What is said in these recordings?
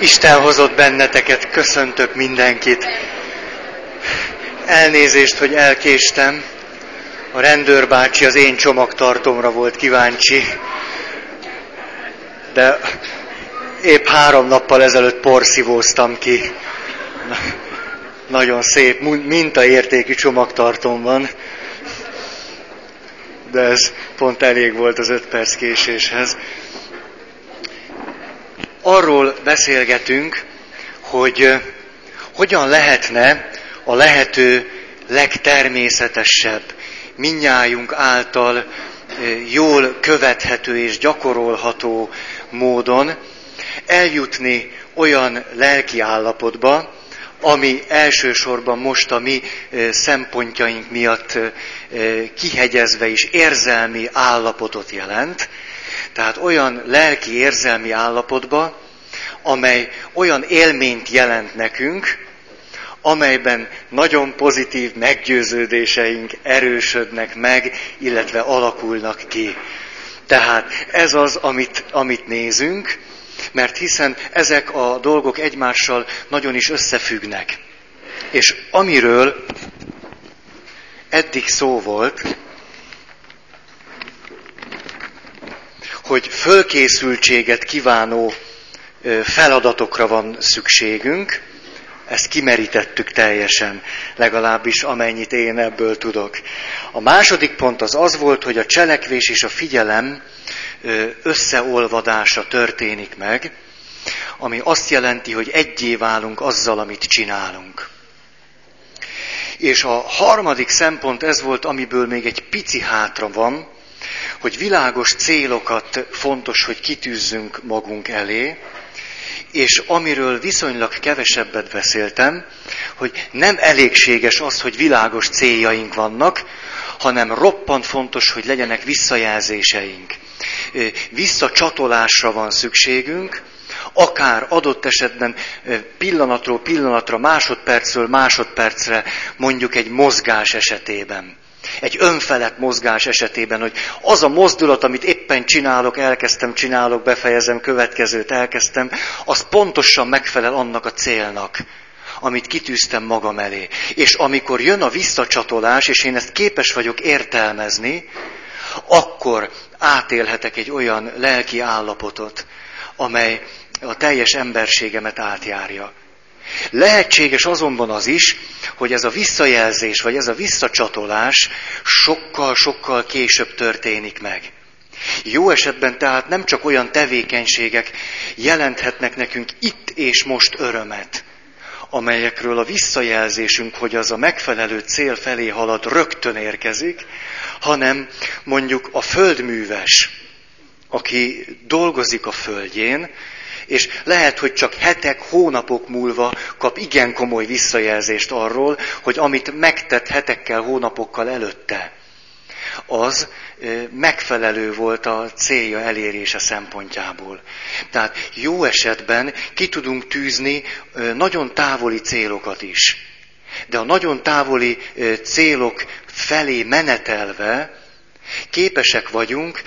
Isten hozott benneteket, köszöntök mindenkit. Elnézést, hogy elkéstem. A rendőrbácsi az én csomagtartomra volt kíváncsi. De épp három nappal ezelőtt porszívóztam ki. Nagyon szép, mintaértékű csomagtartom van. De ez pont elég volt az öt perc késéshez arról beszélgetünk, hogy hogyan lehetne a lehető legtermészetesebb, minnyájunk által jól követhető és gyakorolható módon eljutni olyan lelki állapotba, ami elsősorban most a mi szempontjaink miatt kihegyezve is érzelmi állapotot jelent, tehát olyan lelki érzelmi állapotba, amely olyan élményt jelent nekünk, amelyben nagyon pozitív meggyőződéseink erősödnek meg, illetve alakulnak ki. Tehát ez az, amit, amit nézünk, mert hiszen ezek a dolgok egymással nagyon is összefüggnek. És amiről eddig szó volt, hogy fölkészültséget kívánó feladatokra van szükségünk, ezt kimerítettük teljesen, legalábbis amennyit én ebből tudok. A második pont az az volt, hogy a cselekvés és a figyelem összeolvadása történik meg, ami azt jelenti, hogy egyé válunk azzal, amit csinálunk. És a harmadik szempont ez volt, amiből még egy pici hátra van, hogy világos célokat fontos, hogy kitűzzünk magunk elé, és amiről viszonylag kevesebbet beszéltem, hogy nem elégséges az, hogy világos céljaink vannak, hanem roppant fontos, hogy legyenek visszajelzéseink. Visszacsatolásra van szükségünk, akár adott esetben pillanatról pillanatra, másodpercről másodpercre, mondjuk egy mozgás esetében. Egy önfelett mozgás esetében, hogy az a mozdulat, amit éppen csinálok, elkezdtem, csinálok, befejezem, következőt elkezdtem, az pontosan megfelel annak a célnak, amit kitűztem magam elé. És amikor jön a visszacsatolás, és én ezt képes vagyok értelmezni, akkor átélhetek egy olyan lelki állapotot, amely a teljes emberségemet átjárja. Lehetséges azonban az is, hogy ez a visszajelzés, vagy ez a visszacsatolás sokkal-sokkal később történik meg. Jó esetben tehát nem csak olyan tevékenységek jelenthetnek nekünk itt és most örömet, amelyekről a visszajelzésünk, hogy az a megfelelő cél felé halad, rögtön érkezik, hanem mondjuk a földműves, aki dolgozik a földjén, és lehet, hogy csak hetek, hónapok múlva kap igen komoly visszajelzést arról, hogy amit megtett hetekkel, hónapokkal előtte, az megfelelő volt a célja elérése szempontjából. Tehát jó esetben ki tudunk tűzni nagyon távoli célokat is. De a nagyon távoli célok felé menetelve képesek vagyunk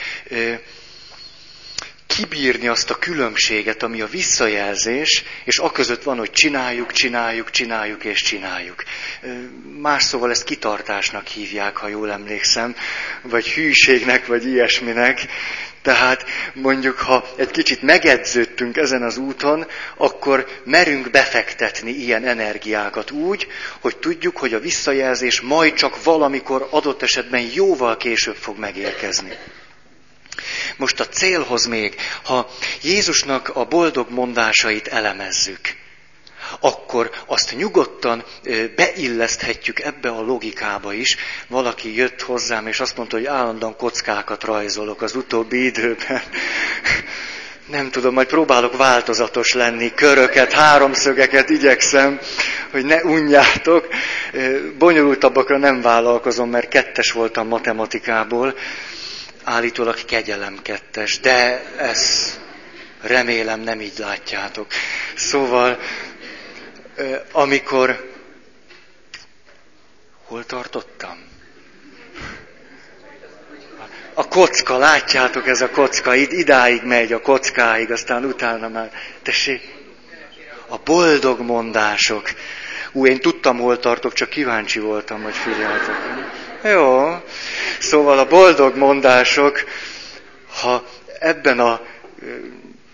kibírni azt a különbséget, ami a visszajelzés, és aközött van, hogy csináljuk, csináljuk, csináljuk és csináljuk. Más szóval ezt kitartásnak hívják, ha jól emlékszem, vagy hűségnek, vagy ilyesminek. Tehát mondjuk, ha egy kicsit megedződtünk ezen az úton, akkor merünk befektetni ilyen energiákat úgy, hogy tudjuk, hogy a visszajelzés majd csak valamikor adott esetben jóval később fog megérkezni. Most a célhoz még, ha Jézusnak a boldog mondásait elemezzük, akkor azt nyugodtan beilleszthetjük ebbe a logikába is. Valaki jött hozzám, és azt mondta, hogy állandóan kockákat rajzolok az utóbbi időben. Nem tudom, majd próbálok változatos lenni, köröket, háromszögeket igyekszem, hogy ne unjátok. Bonyolultabbakra nem vállalkozom, mert kettes voltam matematikából állítólag kegyelem kettes, de ezt remélem nem így látjátok. Szóval, amikor... Hol tartottam? A kocka, látjátok ez a kocka, itt idáig megy a kockáig, aztán utána már, tessék, A boldog mondások. Ú, én tudtam, hol tartok, csak kíváncsi voltam, hogy figyeltek. Jó. Szóval a boldog mondások, ha ebben a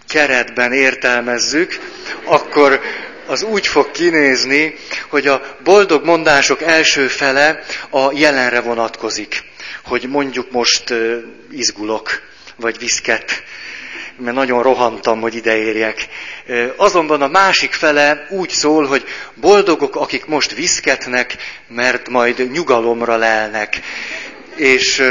keretben értelmezzük, akkor az úgy fog kinézni, hogy a boldog mondások első fele a jelenre vonatkozik. Hogy mondjuk most izgulok, vagy viszket, mert nagyon rohantam, hogy ideérjek. Azonban a másik fele úgy szól, hogy boldogok, akik most viszketnek, mert majd nyugalomra lelnek. És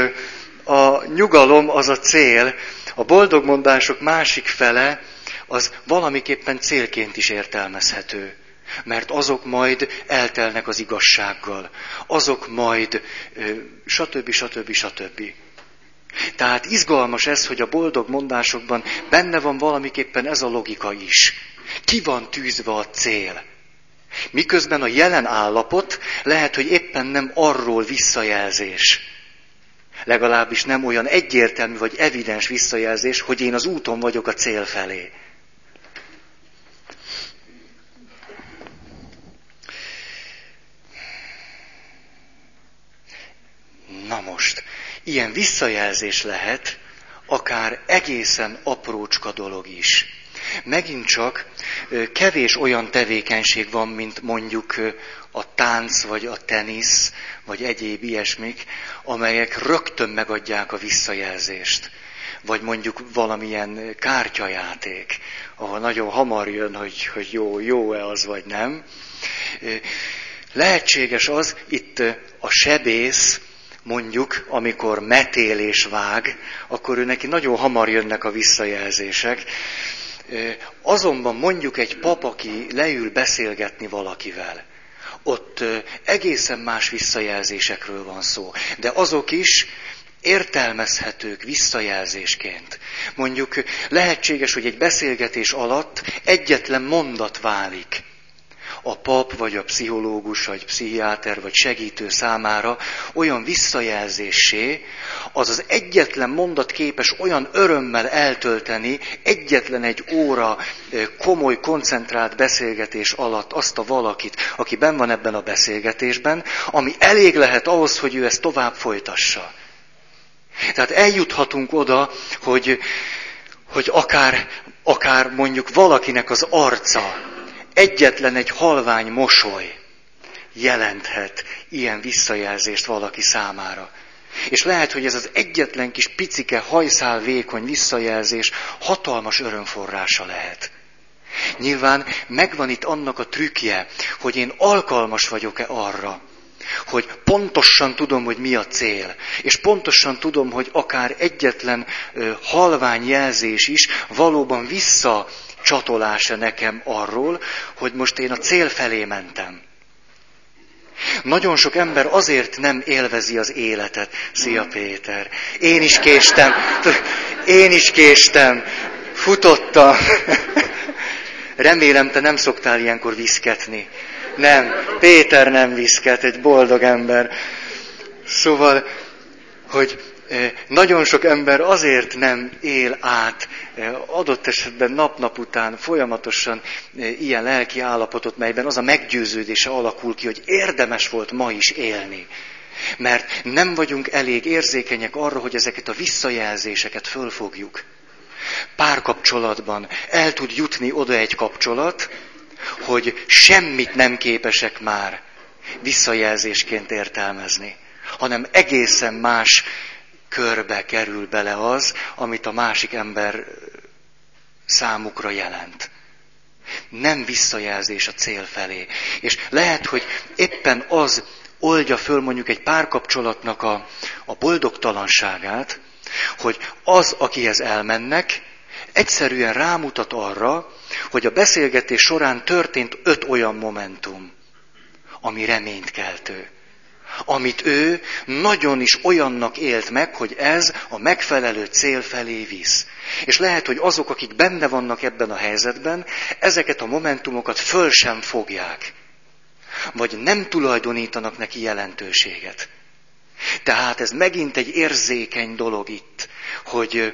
a nyugalom az a cél, a boldog mondások másik fele az valamiképpen célként is értelmezhető. Mert azok majd eltelnek az igazsággal. Azok majd stb. stb. stb. Tehát izgalmas ez, hogy a boldog mondásokban benne van valamiképpen ez a logika is. Ki van tűzve a cél? Miközben a jelen állapot lehet, hogy éppen nem arról visszajelzés. Legalábbis nem olyan egyértelmű vagy evidens visszajelzés, hogy én az úton vagyok a cél felé. Na most, ilyen visszajelzés lehet, akár egészen aprócska dolog is. Megint csak kevés olyan tevékenység van, mint mondjuk a tánc, vagy a tenisz, vagy egyéb ilyesmik, amelyek rögtön megadják a visszajelzést. Vagy mondjuk valamilyen kártyajáték, ahol nagyon hamar jön, hogy, hogy jó, jó-e az, vagy nem. Lehetséges az, itt a sebész, mondjuk, amikor metél és vág, akkor ő neki nagyon hamar jönnek a visszajelzések. Azonban mondjuk egy pap, aki leül beszélgetni valakivel, ott egészen más visszajelzésekről van szó. De azok is értelmezhetők visszajelzésként. Mondjuk lehetséges, hogy egy beszélgetés alatt egyetlen mondat válik a pap, vagy a pszichológus, vagy pszichiáter, vagy segítő számára olyan visszajelzésé, az az egyetlen mondat képes olyan örömmel eltölteni egyetlen egy óra komoly, koncentrált beszélgetés alatt azt a valakit, aki ben van ebben a beszélgetésben, ami elég lehet ahhoz, hogy ő ezt tovább folytassa. Tehát eljuthatunk oda, hogy, hogy akár, akár mondjuk valakinek az arca, egyetlen egy halvány mosoly jelenthet ilyen visszajelzést valaki számára. És lehet, hogy ez az egyetlen kis picike, hajszál vékony visszajelzés hatalmas örömforrása lehet. Nyilván megvan itt annak a trükkje, hogy én alkalmas vagyok-e arra, hogy pontosan tudom, hogy mi a cél, és pontosan tudom, hogy akár egyetlen ö, halvány jelzés is valóban vissza csatolása nekem arról, hogy most én a cél felé mentem. Nagyon sok ember azért nem élvezi az életet. Szia Péter! Én is késtem, én is késtem, futottam. Remélem, te nem szoktál ilyenkor viszketni. Nem, Péter nem viszket, egy boldog ember. Szóval, hogy nagyon sok ember azért nem él át adott esetben nap-nap után folyamatosan ilyen lelki állapotot, melyben az a meggyőződése alakul ki, hogy érdemes volt ma is élni. Mert nem vagyunk elég érzékenyek arra, hogy ezeket a visszajelzéseket fölfogjuk. Párkapcsolatban el tud jutni oda egy kapcsolat, hogy semmit nem képesek már visszajelzésként értelmezni, hanem egészen más körbe kerül bele az, amit a másik ember számukra jelent. Nem visszajelzés a cél felé. És lehet, hogy éppen az oldja föl mondjuk egy párkapcsolatnak a, a boldogtalanságát, hogy az, akihez elmennek, egyszerűen rámutat arra, hogy a beszélgetés során történt öt olyan momentum, ami reményt keltő amit ő nagyon is olyannak élt meg, hogy ez a megfelelő cél felé visz. És lehet, hogy azok, akik benne vannak ebben a helyzetben, ezeket a momentumokat föl sem fogják. Vagy nem tulajdonítanak neki jelentőséget. Tehát ez megint egy érzékeny dolog itt, hogy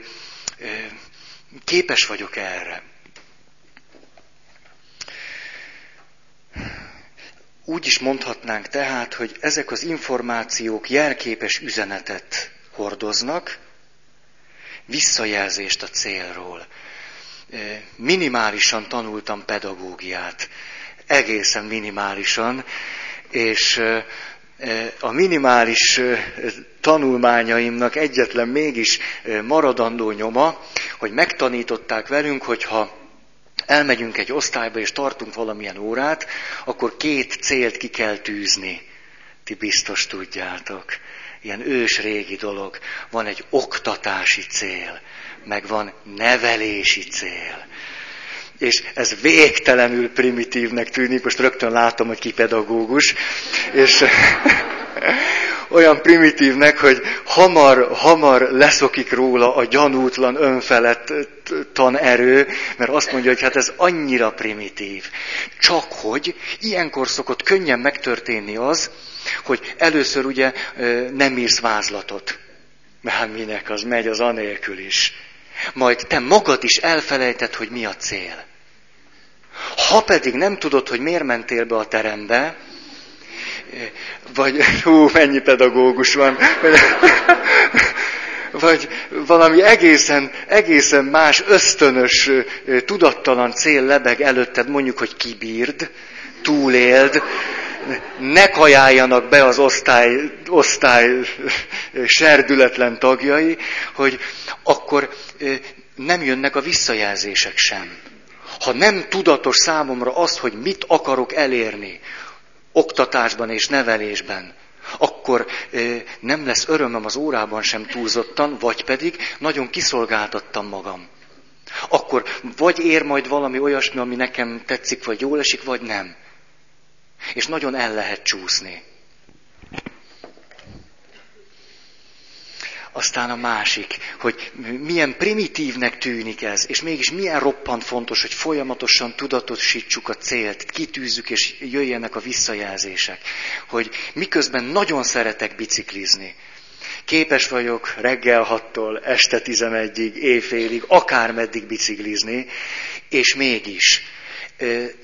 képes vagyok erre. Úgy is mondhatnánk tehát, hogy ezek az információk jelképes üzenetet hordoznak, visszajelzést a célról. Minimálisan tanultam pedagógiát, egészen minimálisan, és a minimális tanulmányaimnak egyetlen mégis maradandó nyoma, hogy megtanították velünk, hogyha elmegyünk egy osztályba és tartunk valamilyen órát, akkor két célt ki kell tűzni. Ti biztos tudjátok. Ilyen ős régi dolog. Van egy oktatási cél, meg van nevelési cél. És ez végtelenül primitívnek tűnik, most rögtön látom, hogy ki pedagógus. És olyan primitívnek, hogy hamar, hamar leszokik róla a gyanútlan önfelett tanerő, mert azt mondja, hogy hát ez annyira primitív. Csak hogy ilyenkor szokott könnyen megtörténni az, hogy először ugye nem írsz vázlatot. Mert hát minek az megy az anélkül is. Majd te magad is elfelejted, hogy mi a cél. Ha pedig nem tudod, hogy miért mentél be a terembe, vagy hú, mennyi pedagógus van, vagy valami egészen, egészen más, ösztönös, tudattalan cél lebeg előtted, mondjuk, hogy kibírd, túléld, ne kajáljanak be az osztály, osztály serdületlen tagjai, hogy akkor nem jönnek a visszajelzések sem. Ha nem tudatos számomra az, hogy mit akarok elérni, oktatásban és nevelésben, akkor nem lesz örömöm az órában sem túlzottan, vagy pedig nagyon kiszolgáltattam magam. Akkor vagy ér majd valami olyasmi, ami nekem tetszik, vagy jól esik, vagy nem. És nagyon el lehet csúszni. Aztán a másik, hogy milyen primitívnek tűnik ez, és mégis milyen roppant fontos, hogy folyamatosan tudatosítsuk a célt, kitűzzük, és jöjjenek a visszajelzések. Hogy miközben nagyon szeretek biciklizni, képes vagyok reggel 6-tól este 11-ig, éjfélig, akármeddig biciklizni, és mégis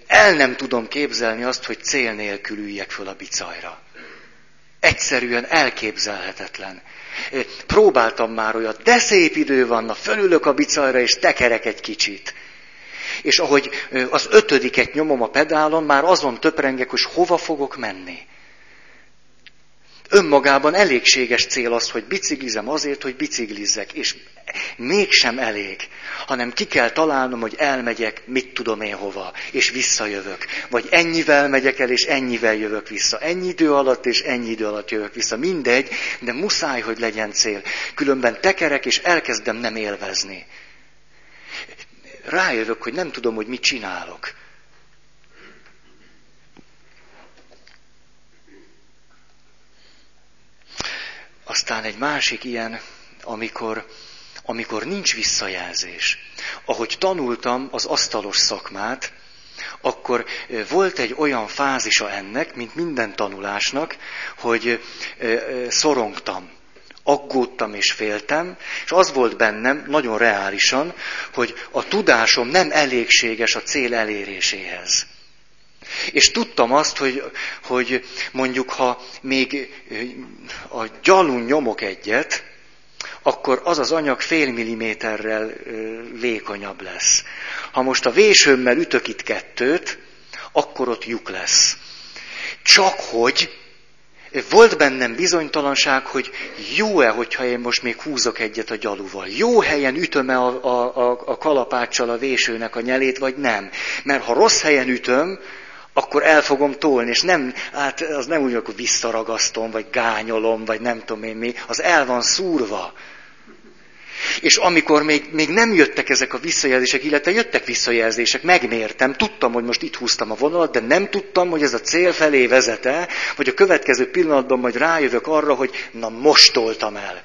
el nem tudom képzelni azt, hogy cél nélkül üljek föl a bicajra. Egyszerűen elképzelhetetlen. Próbáltam már olyat, de szép idő van, na fölülök a bicajra, és tekerek egy kicsit. És ahogy az ötödiket nyomom a pedálon, már azon töprengek, hogy hova fogok menni. Önmagában elégséges cél az, hogy biciklizem azért, hogy biciklizzek, és mégsem elég, hanem ki kell találnom, hogy elmegyek, mit tudom én hova, és visszajövök. Vagy ennyivel megyek el, és ennyivel jövök vissza. Ennyi idő alatt, és ennyi idő alatt jövök vissza. Mindegy, de muszáj, hogy legyen cél. Különben tekerek, és elkezdem nem élvezni. Rájövök, hogy nem tudom, hogy mit csinálok. Aztán egy másik ilyen, amikor, amikor nincs visszajelzés. Ahogy tanultam az asztalos szakmát, akkor volt egy olyan fázisa ennek, mint minden tanulásnak, hogy szorongtam, aggódtam és féltem, és az volt bennem nagyon reálisan, hogy a tudásom nem elégséges a cél eléréséhez. És tudtam azt, hogy, hogy mondjuk, ha még a gyalun nyomok egyet, akkor az az anyag fél milliméterrel vékonyabb lesz. Ha most a vésőmmel ütök itt kettőt, akkor ott lyuk lesz. Csak hogy volt bennem bizonytalanság, hogy jó-e, hogyha én most még húzok egyet a gyaluval. Jó helyen ütöm-e a, a, a, a kalapáccsal a vésőnek a nyelét, vagy nem. Mert ha rossz helyen ütöm, akkor el fogom tolni, és nem, hát az nem úgy, hogy visszaragasztom, vagy gányolom, vagy nem tudom én mi, az el van szúrva. És amikor még, még nem jöttek ezek a visszajelzések, illetve jöttek visszajelzések, megmértem, tudtam, hogy most itt húztam a vonalat, de nem tudtam, hogy ez a cél felé vezete, vagy a következő pillanatban majd rájövök arra, hogy na most toltam el.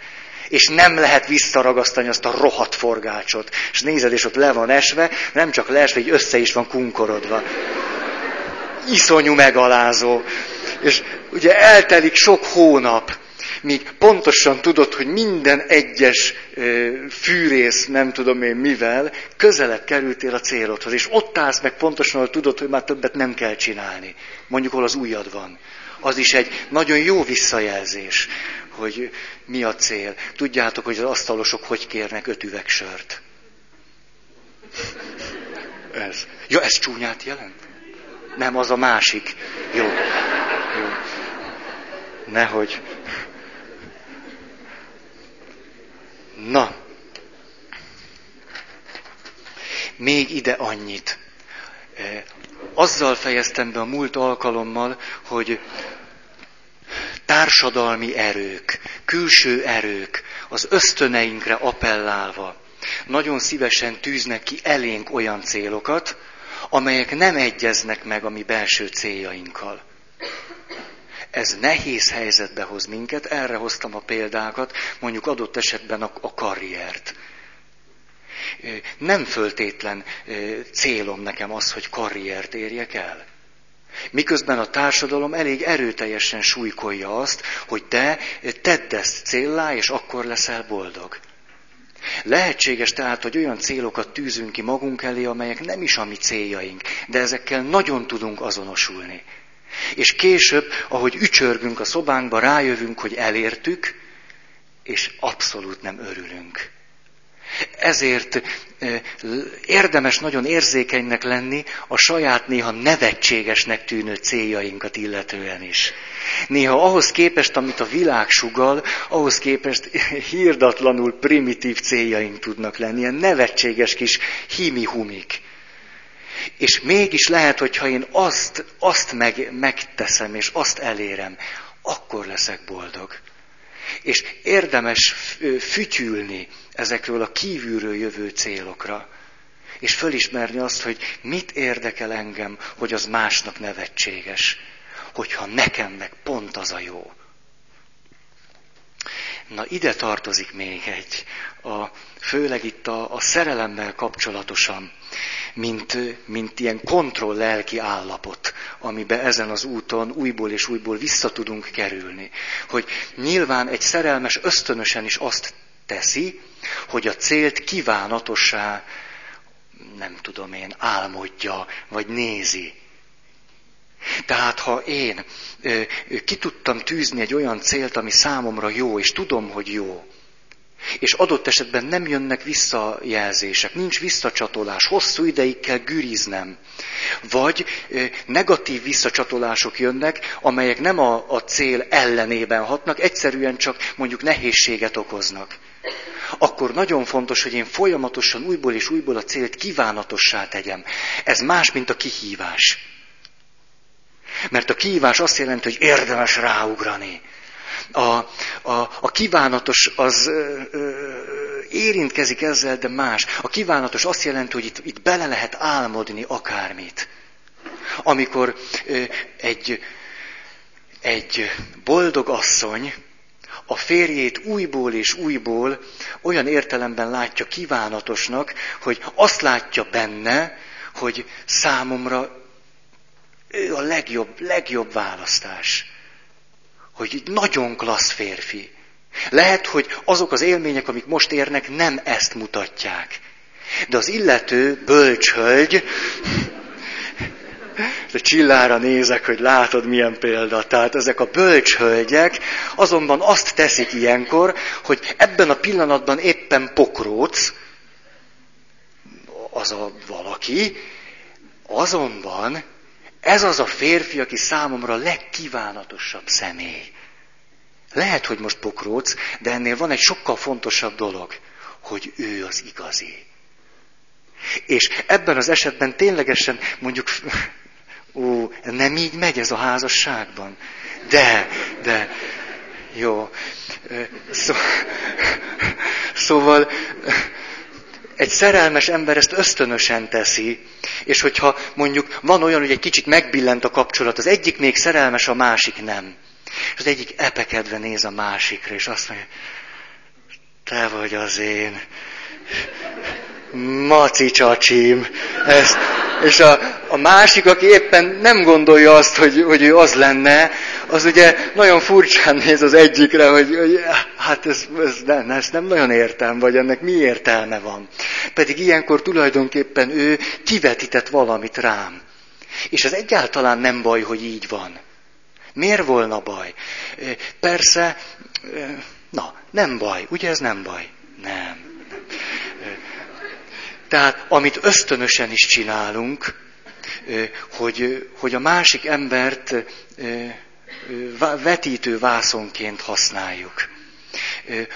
És nem lehet visszaragasztani azt a rohadt forgácsot. És nézed, és ott le van esve, nem csak leesve, hogy össze is van kunkorodva iszonyú megalázó. És ugye eltelik sok hónap, míg pontosan tudod, hogy minden egyes fűrész, nem tudom én mivel, közelebb kerültél a célodhoz, és ott állsz meg pontosan, hogy tudod, hogy már többet nem kell csinálni. Mondjuk, hol az ujjad van. Az is egy nagyon jó visszajelzés, hogy mi a cél. Tudjátok, hogy az asztalosok hogy kérnek öt üveg sört. Ez. Ja, ez csúnyát jelent? Nem, az a másik. Jó. Jó. Nehogy. Na. Még ide annyit. E, azzal fejeztem be a múlt alkalommal, hogy társadalmi erők, külső erők, az ösztöneinkre appellálva nagyon szívesen tűznek ki elénk olyan célokat, amelyek nem egyeznek meg a mi belső céljainkkal. Ez nehéz helyzetbe hoz minket, erre hoztam a példákat, mondjuk adott esetben a, a karriert. Nem föltétlen célom nekem az, hogy karriert érjek el. Miközben a társadalom elég erőteljesen súlykolja azt, hogy te tedd ezt céllá, és akkor leszel boldog. Lehetséges tehát, hogy olyan célokat tűzünk ki magunk elé, amelyek nem is a mi céljaink, de ezekkel nagyon tudunk azonosulni. És később, ahogy ücsörgünk a szobánkba, rájövünk, hogy elértük, és abszolút nem örülünk. Ezért érdemes nagyon érzékenynek lenni a saját néha nevetségesnek tűnő céljainkat illetően is. Néha ahhoz képest, amit a világ sugal, ahhoz képest hirdatlanul primitív céljaink tudnak lenni, ilyen nevetséges kis himi-humik. És mégis lehet, hogyha én azt, azt meg, megteszem, és azt elérem, akkor leszek boldog. És érdemes fütyülni ezekről a kívülről jövő célokra. És fölismerni azt, hogy mit érdekel engem, hogy az másnak nevetséges. Hogyha nekem meg pont az a jó. Na ide tartozik még egy, a, főleg itt a, a szerelemmel kapcsolatosan, mint, mint ilyen kontroll lelki állapot, amiben ezen az úton újból és újból vissza tudunk kerülni. Hogy nyilván egy szerelmes ösztönösen is azt teszi, hogy a célt kívánatossá, nem tudom én, álmodja, vagy nézi. Tehát ha én ö, ki tudtam tűzni egy olyan célt, ami számomra jó, és tudom, hogy jó, és adott esetben nem jönnek visszajelzések, nincs visszacsatolás, hosszú ideig kell güriznem. Vagy negatív visszacsatolások jönnek, amelyek nem a, a cél ellenében hatnak, egyszerűen csak mondjuk nehézséget okoznak. Akkor nagyon fontos, hogy én folyamatosan újból és újból a célt kívánatossá tegyem. Ez más, mint a kihívás. Mert a kihívás azt jelenti, hogy érdemes ráugrani a, a, a kívánatos az ö, ö, érintkezik ezzel, de más. A kívánatos azt jelenti, hogy itt, itt bele lehet álmodni akármit. Amikor ö, egy, egy boldog asszony a férjét újból és újból olyan értelemben látja kívánatosnak, hogy azt látja benne, hogy számomra ő a legjobb, legjobb választás hogy nagyon klassz férfi. Lehet, hogy azok az élmények, amik most érnek, nem ezt mutatják. De az illető bölcshölgy, de csillára nézek, hogy látod milyen példa. Tehát ezek a bölcshölgyek azonban azt teszik ilyenkor, hogy ebben a pillanatban éppen pokróc, az a valaki, azonban ez az a férfi, aki számomra a legkívánatosabb személy. Lehet, hogy most pokróc, de ennél van egy sokkal fontosabb dolog, hogy ő az igazi. És ebben az esetben ténylegesen mondjuk, ó, nem így megy ez a házasságban. De, de, jó. Szó, szóval egy szerelmes ember ezt ösztönösen teszi, és hogyha mondjuk van olyan, hogy egy kicsit megbillent a kapcsolat, az egyik még szerelmes, a másik nem. És az egyik epekedve néz a másikra, és azt mondja, te vagy az én maci csacsim, ezt, És a, a másik, aki éppen nem gondolja azt, hogy, hogy ő az lenne, az ugye nagyon furcsán néz az egyikre, hogy, hogy hát ez, ez, nem, ez nem nagyon értem, vagy ennek mi értelme van. Pedig ilyenkor tulajdonképpen ő kivetített valamit rám. És ez egyáltalán nem baj, hogy így van. Miért volna baj? Persze, na, nem baj, ugye ez nem baj? Nem. Tehát, amit ösztönösen is csinálunk, hogy, hogy a másik embert vetítő vászonként használjuk.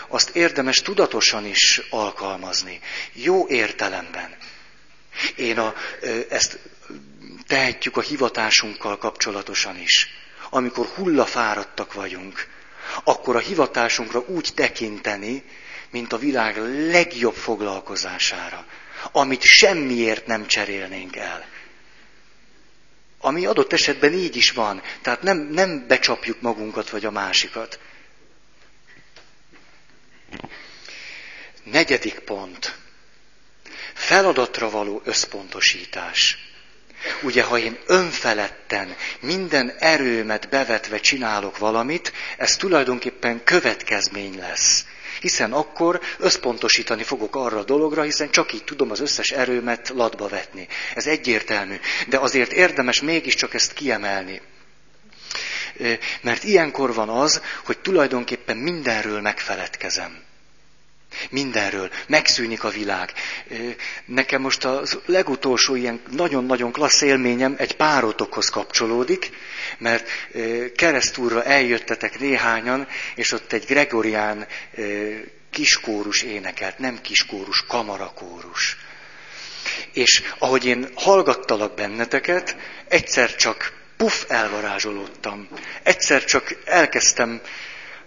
Azt érdemes tudatosan is alkalmazni, jó értelemben. Én a, ezt tehetjük a hivatásunkkal kapcsolatosan is. Amikor hullafáradtak vagyunk, akkor a hivatásunkra úgy tekinteni, mint a világ legjobb foglalkozására, amit semmiért nem cserélnénk el. Ami adott esetben így is van. Tehát nem, nem becsapjuk magunkat vagy a másikat. Negyedik pont. Feladatra való összpontosítás. Ugye, ha én önfeledten, minden erőmet bevetve csinálok valamit, ez tulajdonképpen következmény lesz. Hiszen akkor összpontosítani fogok arra a dologra, hiszen csak így tudom az összes erőmet latba vetni. Ez egyértelmű. De azért érdemes mégiscsak ezt kiemelni. Mert ilyenkor van az, hogy tulajdonképpen mindenről megfeledkezem. Mindenről. Megszűnik a világ. Nekem most a legutolsó ilyen nagyon-nagyon klassz élményem egy párotokhoz kapcsolódik, mert keresztúrra eljöttetek néhányan, és ott egy gregorián kiskórus énekelt, nem kiskórus, kamarakórus. És ahogy én hallgattalak benneteket, egyszer csak puf, elvarázsolódtam. Egyszer csak elkezdtem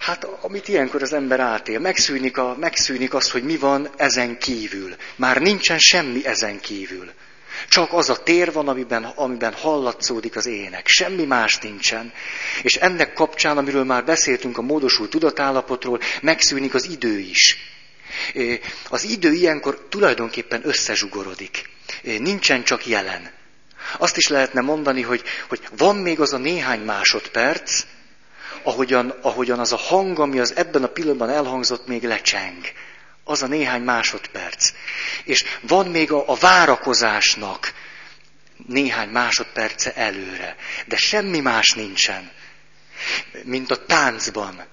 Hát, amit ilyenkor az ember átél, megszűnik, a, megszűnik az, hogy mi van ezen kívül. Már nincsen semmi ezen kívül. Csak az a tér van, amiben, amiben hallatszódik az ének. Semmi más nincsen. És ennek kapcsán, amiről már beszéltünk a módosult tudatállapotról, megszűnik az idő is. Az idő ilyenkor tulajdonképpen összezsugorodik. Nincsen csak jelen. Azt is lehetne mondani, hogy, hogy van még az a néhány másodperc, ahogyan, ahogyan az a hang, ami az ebben a pillanatban elhangzott, még lecseng. Az a néhány másodperc. És van még a, a várakozásnak néhány másodperce előre. De semmi más nincsen, mint a táncban,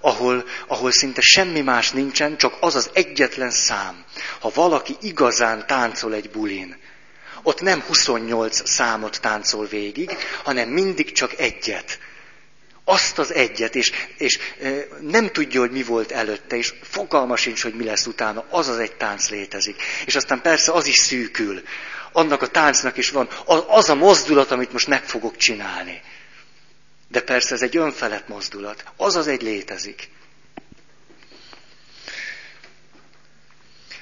ahol, ahol szinte semmi más nincsen, csak az az egyetlen szám. Ha valaki igazán táncol egy bulin, ott nem 28 számot táncol végig, hanem mindig csak egyet azt az egyet, és, és nem tudja, hogy mi volt előtte, és fogalma sincs, hogy mi lesz utána, az az egy tánc létezik. És aztán persze az is szűkül. Annak a táncnak is van az a mozdulat, amit most meg fogok csinálni. De persze ez egy önfelett mozdulat. Az az egy létezik.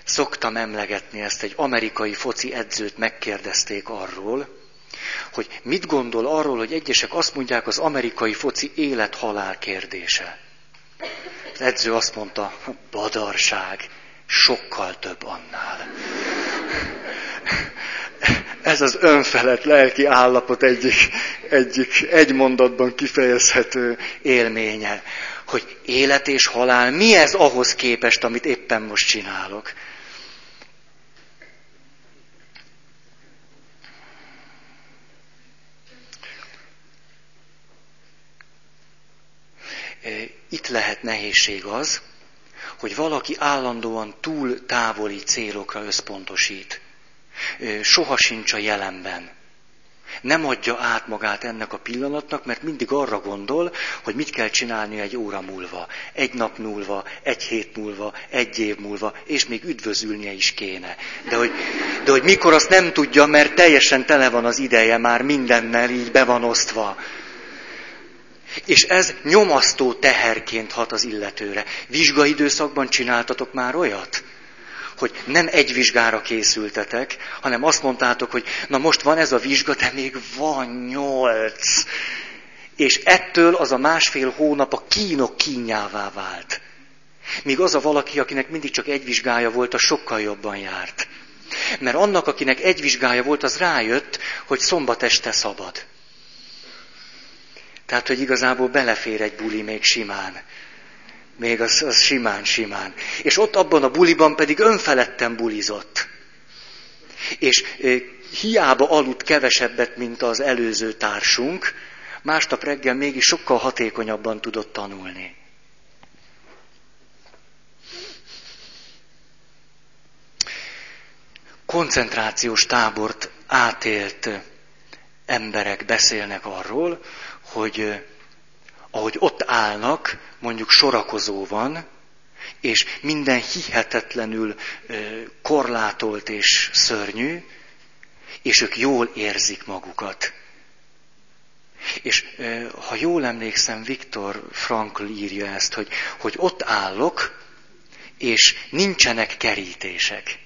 Szoktam emlegetni ezt, egy amerikai foci edzőt megkérdezték arról, hogy mit gondol arról, hogy egyesek azt mondják, az amerikai foci élet-halál kérdése. Az edző azt mondta, badarság, sokkal több annál. Ez az önfelett lelki állapot egyik, egyik egy mondatban kifejezhető élménye, hogy élet és halál, mi ez ahhoz képest, amit éppen most csinálok. Itt lehet nehézség az, hogy valaki állandóan túl távoli célokra összpontosít. Soha sincs a jelenben. Nem adja át magát ennek a pillanatnak, mert mindig arra gondol, hogy mit kell csinálni egy óra múlva, egy nap múlva, egy hét múlva, egy év múlva, és még üdvözülnie is kéne. De hogy, de hogy mikor azt nem tudja, mert teljesen tele van az ideje, már mindennel így be van osztva. És ez nyomasztó teherként hat az illetőre. Vizsgaidőszakban csináltatok már olyat? Hogy nem egy vizsgára készültetek, hanem azt mondtátok, hogy na most van ez a vizsga, de még van nyolc. És ettől az a másfél hónap a kínok kínjává vált. Míg az a valaki, akinek mindig csak egy vizsgája volt, a sokkal jobban járt. Mert annak, akinek egy vizsgája volt, az rájött, hogy szombat este szabad. Tehát, hogy igazából belefér egy buli még simán. Még az, az simán, simán. És ott abban a buliban pedig önfeledten bulizott. És hiába aludt kevesebbet, mint az előző társunk, másnap reggel mégis sokkal hatékonyabban tudott tanulni. Koncentrációs tábort átélt emberek beszélnek arról, hogy ahogy ott állnak, mondjuk sorakozóban, és minden hihetetlenül korlátolt és szörnyű, és ők jól érzik magukat. És ha jól emlékszem, Viktor Frankl írja ezt, hogy, hogy ott állok, és nincsenek kerítések.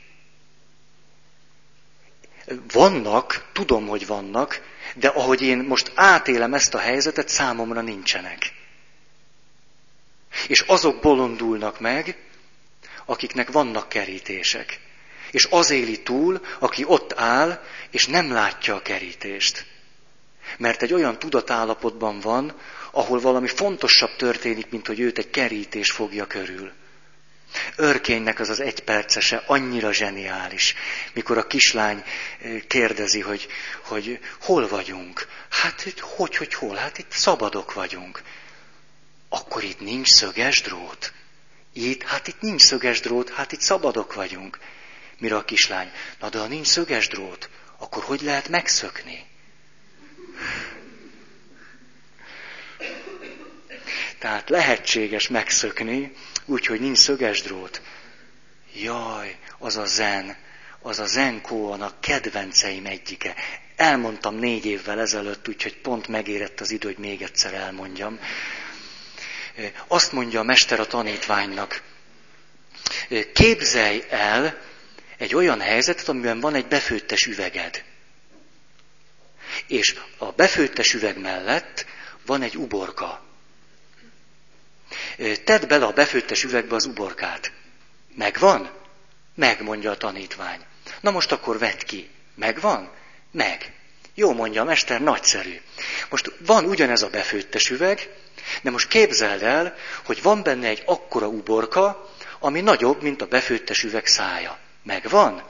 Vannak, tudom, hogy vannak, de ahogy én most átélem ezt a helyzetet, számomra nincsenek. És azok bolondulnak meg, akiknek vannak kerítések. És az éli túl, aki ott áll, és nem látja a kerítést. Mert egy olyan tudatállapotban van, ahol valami fontosabb történik, mint hogy őt egy kerítés fogja körül. Örkénynek az az egy percese annyira zseniális, mikor a kislány eh, kérdezi, hogy, hogy hol vagyunk. Hát hogy, hogy hol? Hát itt szabadok vagyunk. Akkor itt nincs szöges drót. Itt, hát itt nincs szöges drót, hát itt szabadok vagyunk. Mire a kislány, na de ha nincs szöges drót, akkor hogy lehet megszökni? Tehát lehetséges megszökni, úgyhogy nincs szöges drót. Jaj, az a zen, az a zen a kedvenceim egyike. Elmondtam négy évvel ezelőtt, úgyhogy pont megérett az idő, hogy még egyszer elmondjam. Azt mondja a mester a tanítványnak, képzelj el egy olyan helyzetet, amiben van egy befőttes üveged. És a befőttes üveg mellett van egy uborka. Tedd bele a befőttes üvegbe az uborkát. Megvan? Meg, mondja a tanítvány. Na most akkor vedd ki. Megvan? Meg. Jó, mondja a mester, nagyszerű. Most van ugyanez a befőttes üveg, de most képzeld el, hogy van benne egy akkora uborka, ami nagyobb, mint a befőttes üveg szája. Megvan?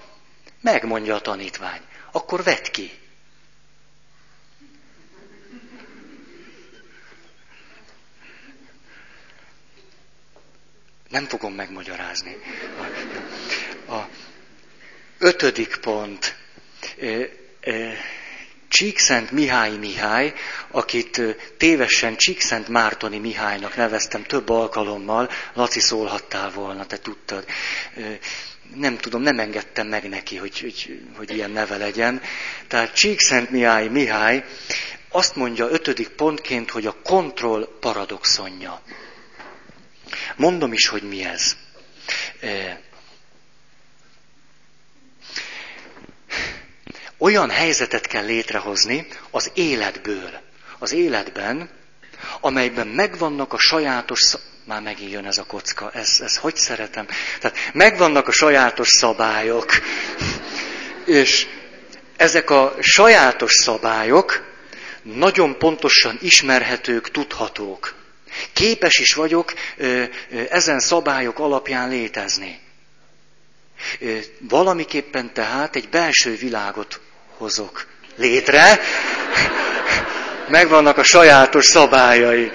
Megmondja a tanítvány. Akkor vedd ki. Nem fogom megmagyarázni. A, a ötödik pont. Csíkszent Mihály Mihály, akit tévesen Csíkszent Mártoni Mihálynak neveztem több alkalommal, Laci szólhattál volna, te tudtad. Nem tudom, nem engedtem meg neki, hogy, hogy, hogy ilyen neve legyen. Tehát Csíkszent Mihály Mihály azt mondja ötödik pontként, hogy a kontroll paradoxonja. Mondom is, hogy mi ez. Olyan helyzetet kell létrehozni az életből, az életben, amelyben megvannak a sajátos, már megint jön ez a kocka, ez, ez hogy szeretem. Tehát megvannak a sajátos szabályok, és ezek a sajátos szabályok nagyon pontosan ismerhetők, tudhatók. Képes is vagyok ezen szabályok alapján létezni. Valamiképpen tehát egy belső világot hozok létre, megvannak a sajátos szabályai.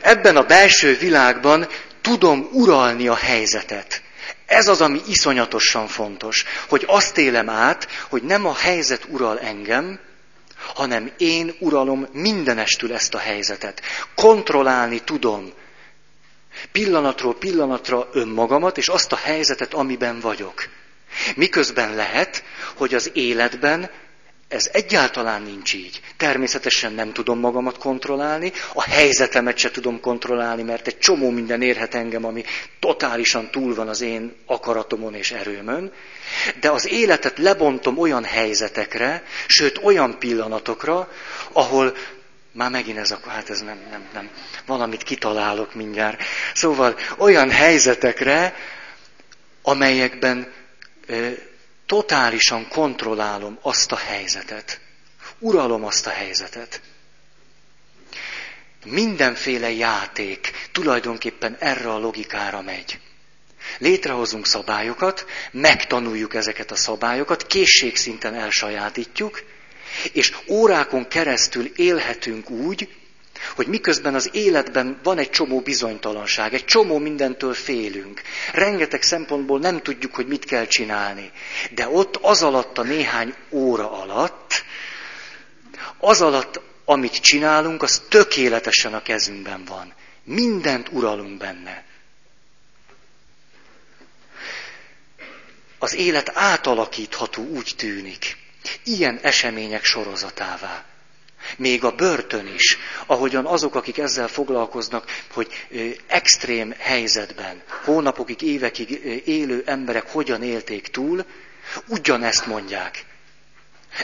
Ebben a belső világban tudom uralni a helyzetet. Ez az, ami iszonyatosan fontos, hogy azt élem át, hogy nem a helyzet ural engem, hanem én uralom mindenestül ezt a helyzetet. Kontrollálni tudom pillanatról pillanatra önmagamat, és azt a helyzetet, amiben vagyok. Miközben lehet, hogy az életben ez egyáltalán nincs így. Természetesen nem tudom magamat kontrollálni, a helyzetemet se tudom kontrollálni, mert egy csomó minden érhet engem, ami totálisan túl van az én akaratomon és erőmön. De az életet lebontom olyan helyzetekre, sőt olyan pillanatokra, ahol már megint ez a, hát ez nem, nem, nem, valamit kitalálok mindjárt. Szóval olyan helyzetekre, amelyekben totálisan kontrollálom azt a helyzetet. Uralom azt a helyzetet. Mindenféle játék tulajdonképpen erre a logikára megy. Létrehozunk szabályokat, megtanuljuk ezeket a szabályokat, készségszinten elsajátítjuk, és órákon keresztül élhetünk úgy, hogy miközben az életben van egy csomó bizonytalanság, egy csomó mindentől félünk. Rengeteg szempontból nem tudjuk, hogy mit kell csinálni. De ott az alatt a néhány óra alatt, az alatt, amit csinálunk, az tökéletesen a kezünkben van. Mindent uralunk benne. Az élet átalakítható úgy tűnik. Ilyen események sorozatává. Még a börtön is, ahogyan azok, akik ezzel foglalkoznak, hogy extrém helyzetben, hónapokig, évekig élő emberek hogyan élték túl, ugyanezt mondják.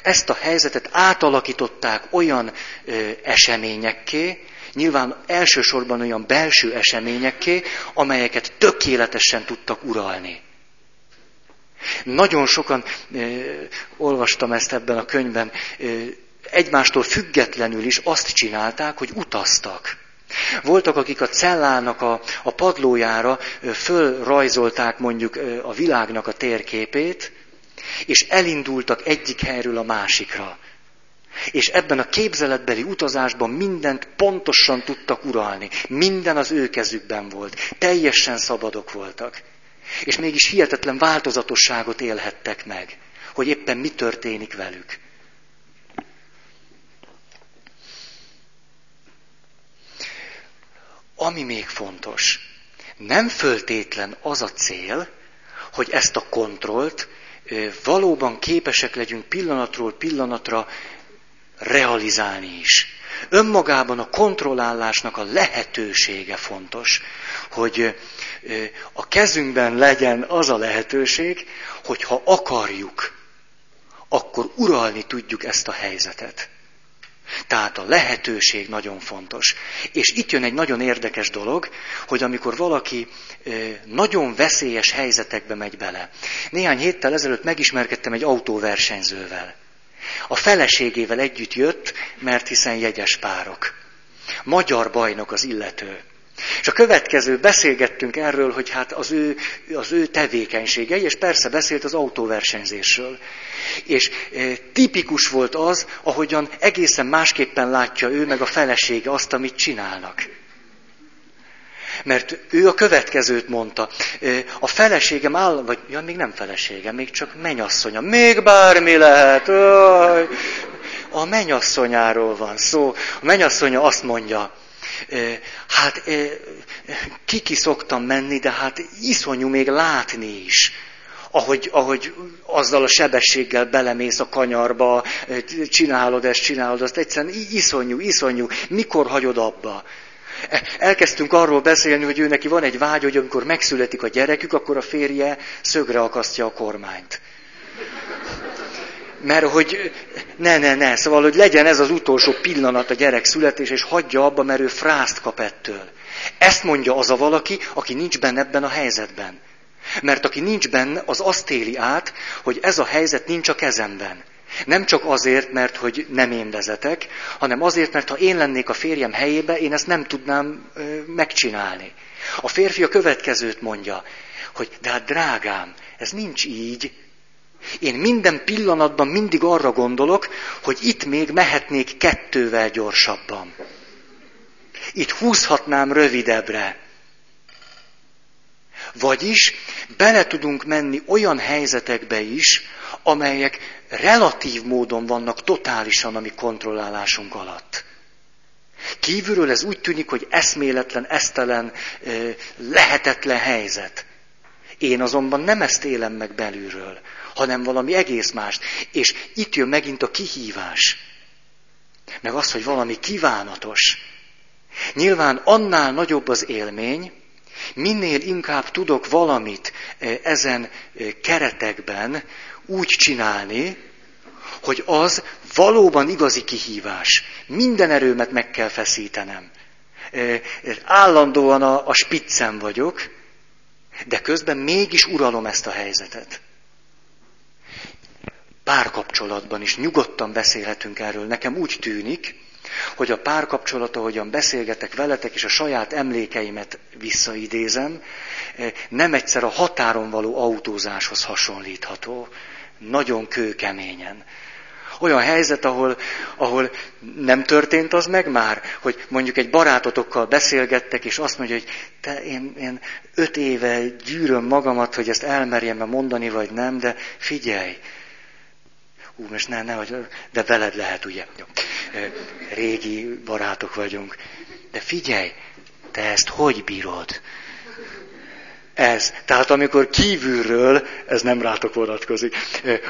Ezt a helyzetet átalakították olyan ö, eseményekké, nyilván elsősorban olyan belső eseményekké, amelyeket tökéletesen tudtak uralni. Nagyon sokan, ö, olvastam ezt ebben a könyvben, ö, egymástól függetlenül is azt csinálták, hogy utaztak. Voltak, akik a cellának a, a padlójára fölrajzolták mondjuk a világnak a térképét, és elindultak egyik helyről a másikra. És ebben a képzeletbeli utazásban mindent pontosan tudtak uralni. Minden az ő kezükben volt. Teljesen szabadok voltak. És mégis hihetetlen változatosságot élhettek meg, hogy éppen mi történik velük. Ami még fontos, nem föltétlen az a cél, hogy ezt a kontrollt valóban képesek legyünk pillanatról pillanatra realizálni is. Önmagában a kontrollálásnak a lehetősége fontos, hogy a kezünkben legyen az a lehetőség, hogy ha akarjuk, akkor uralni tudjuk ezt a helyzetet. Tehát a lehetőség nagyon fontos. És itt jön egy nagyon érdekes dolog, hogy amikor valaki nagyon veszélyes helyzetekbe megy bele. Néhány héttel ezelőtt megismerkedtem egy autóversenyzővel. A feleségével együtt jött, mert hiszen jegyes párok. Magyar bajnok az illető. És a következő beszélgettünk erről, hogy hát az ő, az ő tevékenységei, és persze beszélt az autóversenyzésről. És e, tipikus volt az, ahogyan egészen másképpen látja ő meg a felesége azt, amit csinálnak. Mert ő a következőt mondta. E, a feleségem áll, vagy ja, még nem feleségem, még csak menyasszonya. Még bármi lehet. A menyasszonyáról van szó. A menyasszonya azt mondja, hát kiki szoktam menni, de hát iszonyú még látni is. Ahogy, ahogy azzal a sebességgel belemész a kanyarba, csinálod ezt, csinálod azt, egyszerűen iszonyú, iszonyú, mikor hagyod abba? E, elkezdtünk arról beszélni, hogy ő neki van egy vágy, hogy amikor megszületik a gyerekük, akkor a férje szögre akasztja a kormányt. Mert hogy ne, ne, ne, szóval, hogy legyen ez az utolsó pillanat a gyerek születés, és hagyja abba, mert ő frászt kap ettől. Ezt mondja az a valaki, aki nincs benne ebben a helyzetben. Mert aki nincs benne, az azt éli át, hogy ez a helyzet nincs a kezemben. Nem csak azért, mert hogy nem én vezetek, hanem azért, mert ha én lennék a férjem helyébe, én ezt nem tudnám ö, megcsinálni. A férfi a következőt mondja, hogy de hát drágám, ez nincs így, én minden pillanatban mindig arra gondolok, hogy itt még mehetnék kettővel gyorsabban. Itt húzhatnám rövidebbre. Vagyis bele tudunk menni olyan helyzetekbe is, amelyek relatív módon vannak totálisan a mi kontrollálásunk alatt. Kívülről ez úgy tűnik, hogy eszméletlen, esztelen, lehetetlen helyzet. Én azonban nem ezt élem meg belülről, hanem valami egész mást. És itt jön megint a kihívás. Meg az, hogy valami kívánatos. Nyilván annál nagyobb az élmény, minél inkább tudok valamit e, ezen e, keretekben úgy csinálni, hogy az valóban igazi kihívás. Minden erőmet meg kell feszítenem. E, állandóan a, a spiccen vagyok, de közben mégis uralom ezt a helyzetet. Párkapcsolatban is nyugodtan beszélhetünk erről. Nekem úgy tűnik, hogy a párkapcsolat, ahogyan beszélgetek veletek, és a saját emlékeimet visszaidézem, eh, nem egyszer a határon való autózáshoz hasonlítható. Nagyon kőkeményen. Olyan helyzet, ahol, ahol nem történt az meg már, hogy mondjuk egy barátotokkal beszélgettek, és azt mondja, hogy te, én, én öt éve gyűröm magamat, hogy ezt elmerjem mondani, vagy nem, de figyelj, Ú, most ne, ne, de veled lehet, ugye. Régi barátok vagyunk. De figyelj, te ezt hogy bírod? Ez. Tehát amikor kívülről, ez nem rátok vonatkozik,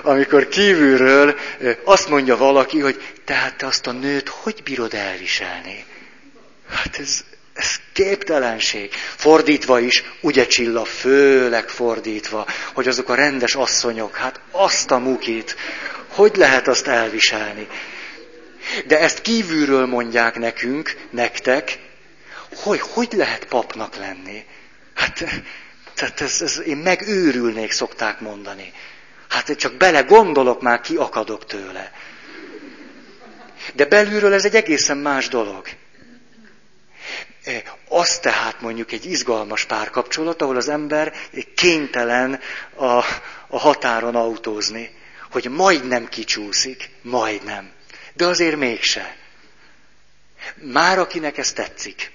amikor kívülről azt mondja valaki, hogy tehát te azt a nőt hogy bírod elviselni? Hát ez, ez képtelenség. Fordítva is, ugye Csilla, főleg fordítva, hogy azok a rendes asszonyok, hát azt a mukit, hogy lehet azt elviselni? De ezt kívülről mondják nekünk, nektek, hogy hogy lehet papnak lenni? Hát, tehát ez, ez, én megőrülnék, szokták mondani. Hát csak bele gondolok, már kiakadok tőle. De belülről ez egy egészen más dolog. Az tehát mondjuk egy izgalmas párkapcsolat, ahol az ember kénytelen a, a határon autózni hogy majdnem kicsúszik, majdnem. De azért mégse. Már akinek ez tetszik.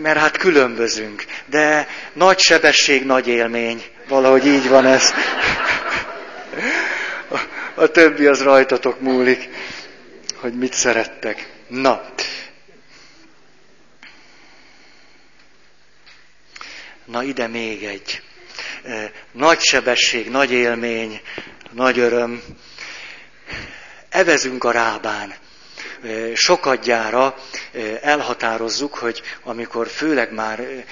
Mert hát különbözünk. De nagy sebesség, nagy élmény. Valahogy így van ez. A, többi az rajtatok múlik, hogy mit szerettek. Na. Na ide még egy nagy sebesség, nagy élmény, nagy öröm. Evezünk a rábán. Sokadjára elhatározzuk, hogy amikor főleg már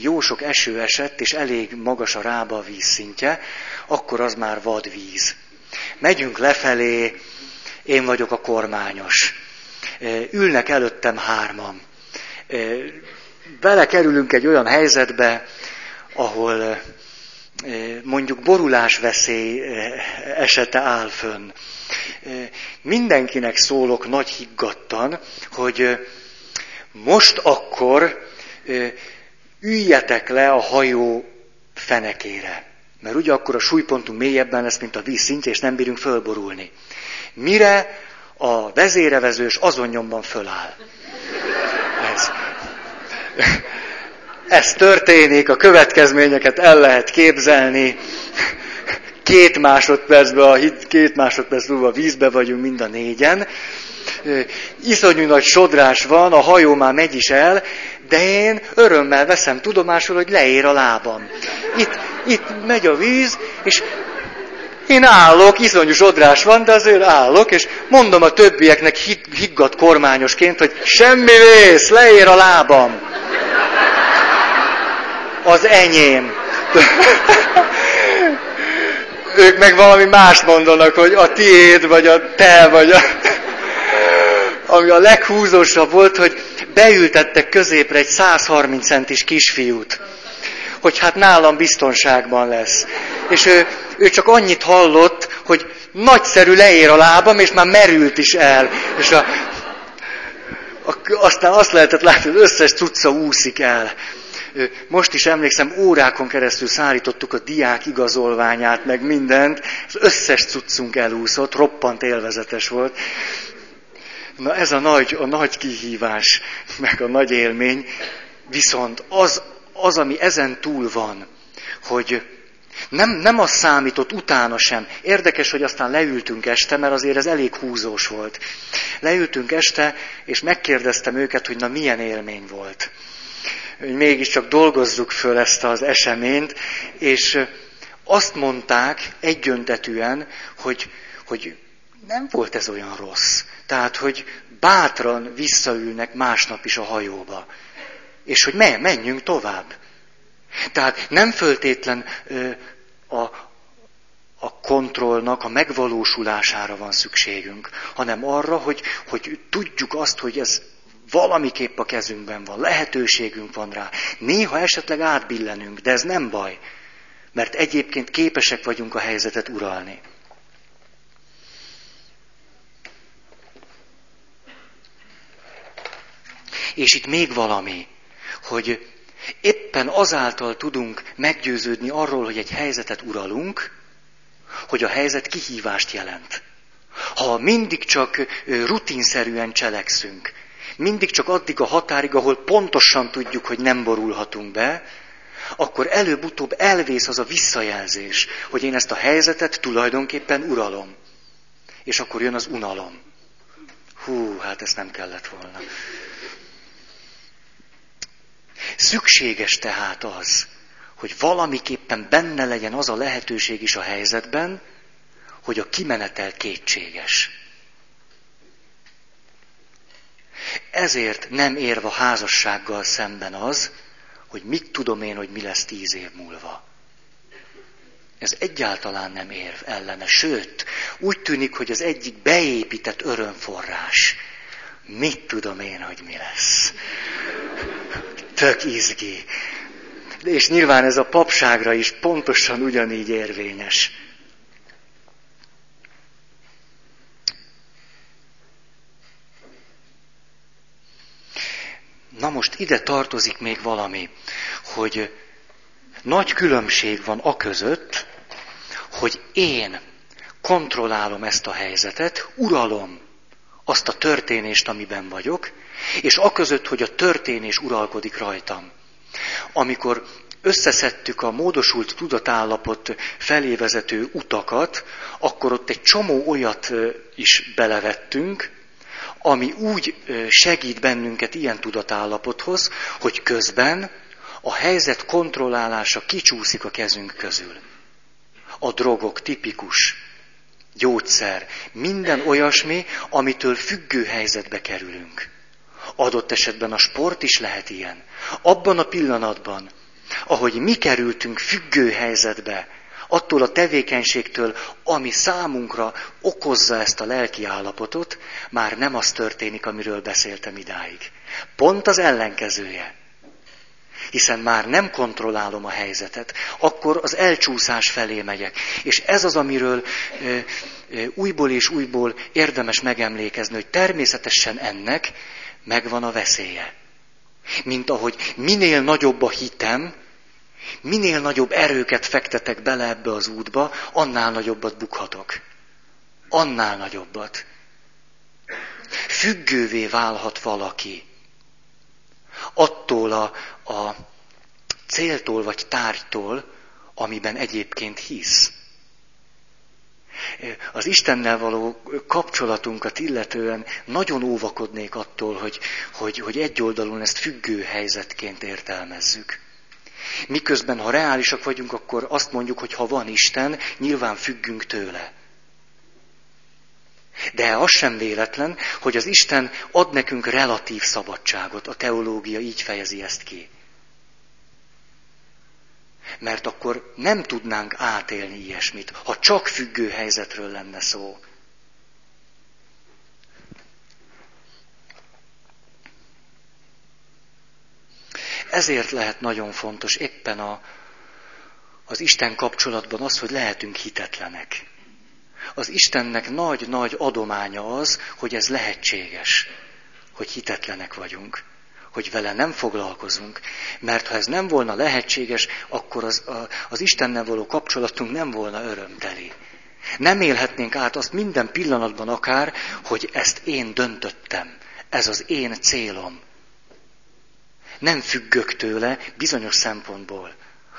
jó sok eső esett, és elég magas a rába vízszintje, akkor az már vadvíz. Megyünk lefelé, én vagyok a kormányos. Ülnek előttem hárman. Belekerülünk egy olyan helyzetbe, ahol eh, eh, mondjuk borulás veszély eh, esete áll fönn. Mindenkinek szólok nagy higgadtan, hogy most akkor üljetek le a hajó fenekére. Mert ugye akkor a súlypontunk mélyebben lesz, mint a víz szintje, és nem bírunk fölborulni. Mire a vezérevezős azon nyomban föláll. Ez ez történik, a következményeket el lehet képzelni. Két másodpercben, a két másodperc múlva vízbe vagyunk mind a négyen. Iszonyú nagy sodrás van, a hajó már megy is el, de én örömmel veszem tudomásul, hogy leér a lábam. Itt, itt megy a víz, és én állok, iszonyú sodrás van, de azért állok, és mondom a többieknek higgadt kormányosként, hogy semmi vész, leér a lábam az enyém. ők meg valami mást mondanak, hogy a tiéd, vagy a te, vagy a... Ami a leghúzósabb volt, hogy beültettek középre egy 130 centis kisfiút, hogy hát nálam biztonságban lesz. És ő, ő csak annyit hallott, hogy nagyszerű leér a lábam, és már merült is el. És a, a, aztán azt lehetett látni, hogy összes cucca úszik el most is emlékszem, órákon keresztül szállítottuk a diák igazolványát, meg mindent, az összes cuccunk elúszott, roppant élvezetes volt. Na ez a nagy, a nagy kihívás, meg a nagy élmény, viszont az, az, ami ezen túl van, hogy nem, nem az számított utána sem. Érdekes, hogy aztán leültünk este, mert azért ez elég húzós volt. Leültünk este, és megkérdeztem őket, hogy na milyen élmény volt hogy mégiscsak dolgozzuk föl ezt az eseményt, és azt mondták egyöntetűen, hogy, hogy nem volt ez olyan rossz. Tehát, hogy bátran visszaülnek másnap is a hajóba. És hogy menjünk tovább. Tehát nem föltétlen ö, a, a kontrollnak a megvalósulására van szükségünk, hanem arra, hogy, hogy tudjuk azt, hogy ez Valamiképp a kezünkben van, lehetőségünk van rá. Néha esetleg átbillenünk, de ez nem baj. Mert egyébként képesek vagyunk a helyzetet uralni. És itt még valami, hogy éppen azáltal tudunk meggyőződni arról, hogy egy helyzetet uralunk, hogy a helyzet kihívást jelent. Ha mindig csak rutinszerűen cselekszünk, mindig csak addig a határig, ahol pontosan tudjuk, hogy nem borulhatunk be, akkor előbb-utóbb elvész az a visszajelzés, hogy én ezt a helyzetet tulajdonképpen uralom. És akkor jön az unalom. Hú, hát ezt nem kellett volna. Szükséges tehát az, hogy valamiképpen benne legyen az a lehetőség is a helyzetben, hogy a kimenetel kétséges. Ezért nem érve a házassággal szemben az, hogy mit tudom én, hogy mi lesz tíz év múlva. Ez egyáltalán nem érv ellene, sőt, úgy tűnik, hogy az egyik beépített örömforrás. Mit tudom én, hogy mi lesz? Tök izgi. És nyilván ez a papságra is pontosan ugyanígy érvényes. Na most ide tartozik még valami, hogy nagy különbség van a között, hogy én kontrollálom ezt a helyzetet, uralom azt a történést, amiben vagyok, és a között, hogy a történés uralkodik rajtam. Amikor összeszedtük a módosult tudatállapot felé vezető utakat, akkor ott egy csomó olyat is belevettünk, ami úgy segít bennünket ilyen tudatállapothoz, hogy közben a helyzet kontrollálása kicsúszik a kezünk közül. A drogok tipikus, gyógyszer, minden olyasmi, amitől függő helyzetbe kerülünk. Adott esetben a sport is lehet ilyen. Abban a pillanatban, ahogy mi kerültünk függő helyzetbe, attól a tevékenységtől, ami számunkra okozza ezt a lelki állapotot, már nem az történik, amiről beszéltem idáig. Pont az ellenkezője. Hiszen már nem kontrollálom a helyzetet, akkor az elcsúszás felé megyek. És ez az, amiről ö, ö, újból és újból érdemes megemlékezni, hogy természetesen ennek megvan a veszélye. Mint ahogy minél nagyobb a hitem, Minél nagyobb erőket fektetek bele ebbe az útba, annál nagyobbat bukhatok. Annál nagyobbat. Függővé válhat valaki. Attól a, a céltól vagy tárgytól, amiben egyébként hisz. Az Istennel való kapcsolatunkat illetően nagyon óvakodnék attól, hogy, hogy, hogy egyoldalúan ezt függő helyzetként értelmezzük. Miközben, ha reálisak vagyunk, akkor azt mondjuk, hogy ha van Isten, nyilván függünk tőle. De az sem véletlen, hogy az Isten ad nekünk relatív szabadságot. A teológia így fejezi ezt ki. Mert akkor nem tudnánk átélni ilyesmit, ha csak függő helyzetről lenne szó. Ezért lehet nagyon fontos éppen a, az Isten kapcsolatban az, hogy lehetünk hitetlenek. Az Istennek nagy-nagy adománya az, hogy ez lehetséges, hogy hitetlenek vagyunk, hogy vele nem foglalkozunk. Mert ha ez nem volna lehetséges, akkor az, a, az Istennel való kapcsolatunk nem volna örömteli. Nem élhetnénk át azt minden pillanatban akár, hogy ezt én döntöttem, ez az én célom. Nem függök tőle bizonyos szempontból,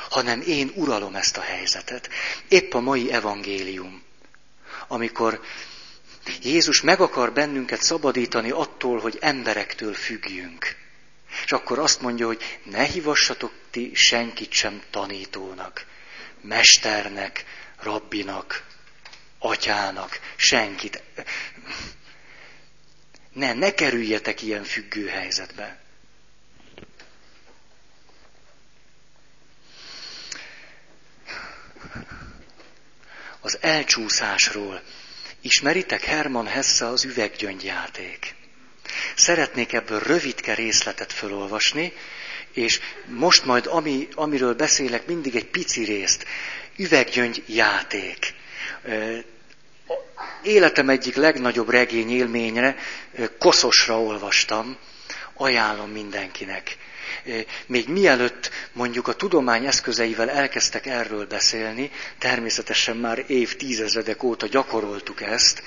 hanem én uralom ezt a helyzetet. Épp a mai evangélium, amikor Jézus meg akar bennünket szabadítani attól, hogy emberektől függjünk. És akkor azt mondja, hogy ne hívassatok ti senkit sem tanítónak, mesternek, rabbinak, atyának, senkit. Ne, ne kerüljetek ilyen függő helyzetbe. Az elcsúszásról. Ismeritek Herman Hesse az üveggyöngyjáték? Szeretnék ebből rövidke részletet felolvasni, És most majd, ami, amiről beszélek, mindig egy pici részt. Üveggyöngy játék. Életem egyik legnagyobb regény élményre koszosra olvastam. Ajánlom mindenkinek. Még mielőtt mondjuk a tudomány eszközeivel elkezdtek erről beszélni, természetesen már évtizedek óta gyakoroltuk ezt,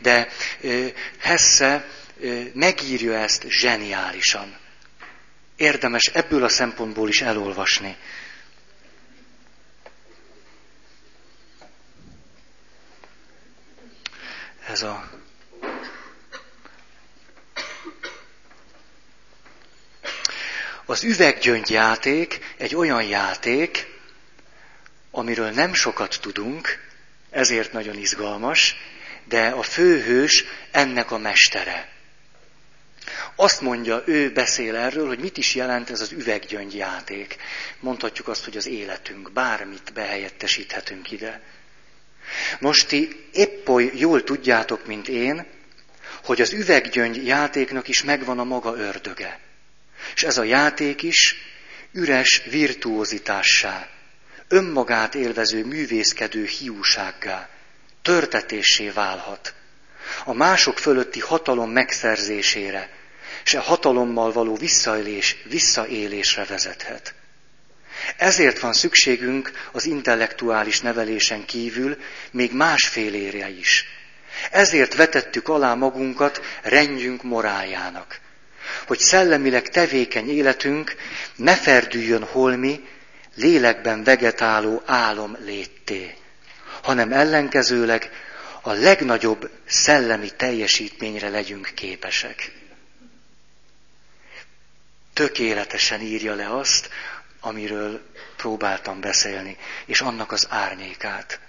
de Hesse megírja ezt zseniálisan. Érdemes ebből a szempontból is elolvasni. Ez a Az üveggyöngyjáték egy olyan játék, amiről nem sokat tudunk, ezért nagyon izgalmas, de a főhős ennek a mestere. Azt mondja, ő beszél erről, hogy mit is jelent ez az üveggyöngyjáték. Mondhatjuk azt, hogy az életünk, bármit behelyettesíthetünk ide. Most ti épp oly jól tudjátok, mint én, hogy az üveggyöngy játéknak is megvan a maga ördöge. És ez a játék is üres virtuózitássá, önmagát élvező művészkedő hiúsággá, törtetésé válhat. A mások fölötti hatalom megszerzésére, se hatalommal való visszaélés, visszaélésre vezethet. Ezért van szükségünk az intellektuális nevelésen kívül még másfélére is. Ezért vetettük alá magunkat rendjünk morájának hogy szellemileg tevékeny életünk ne ferdüljön holmi, lélekben vegetáló álom létté, hanem ellenkezőleg a legnagyobb szellemi teljesítményre legyünk képesek. Tökéletesen írja le azt, amiről próbáltam beszélni, és annak az árnyékát.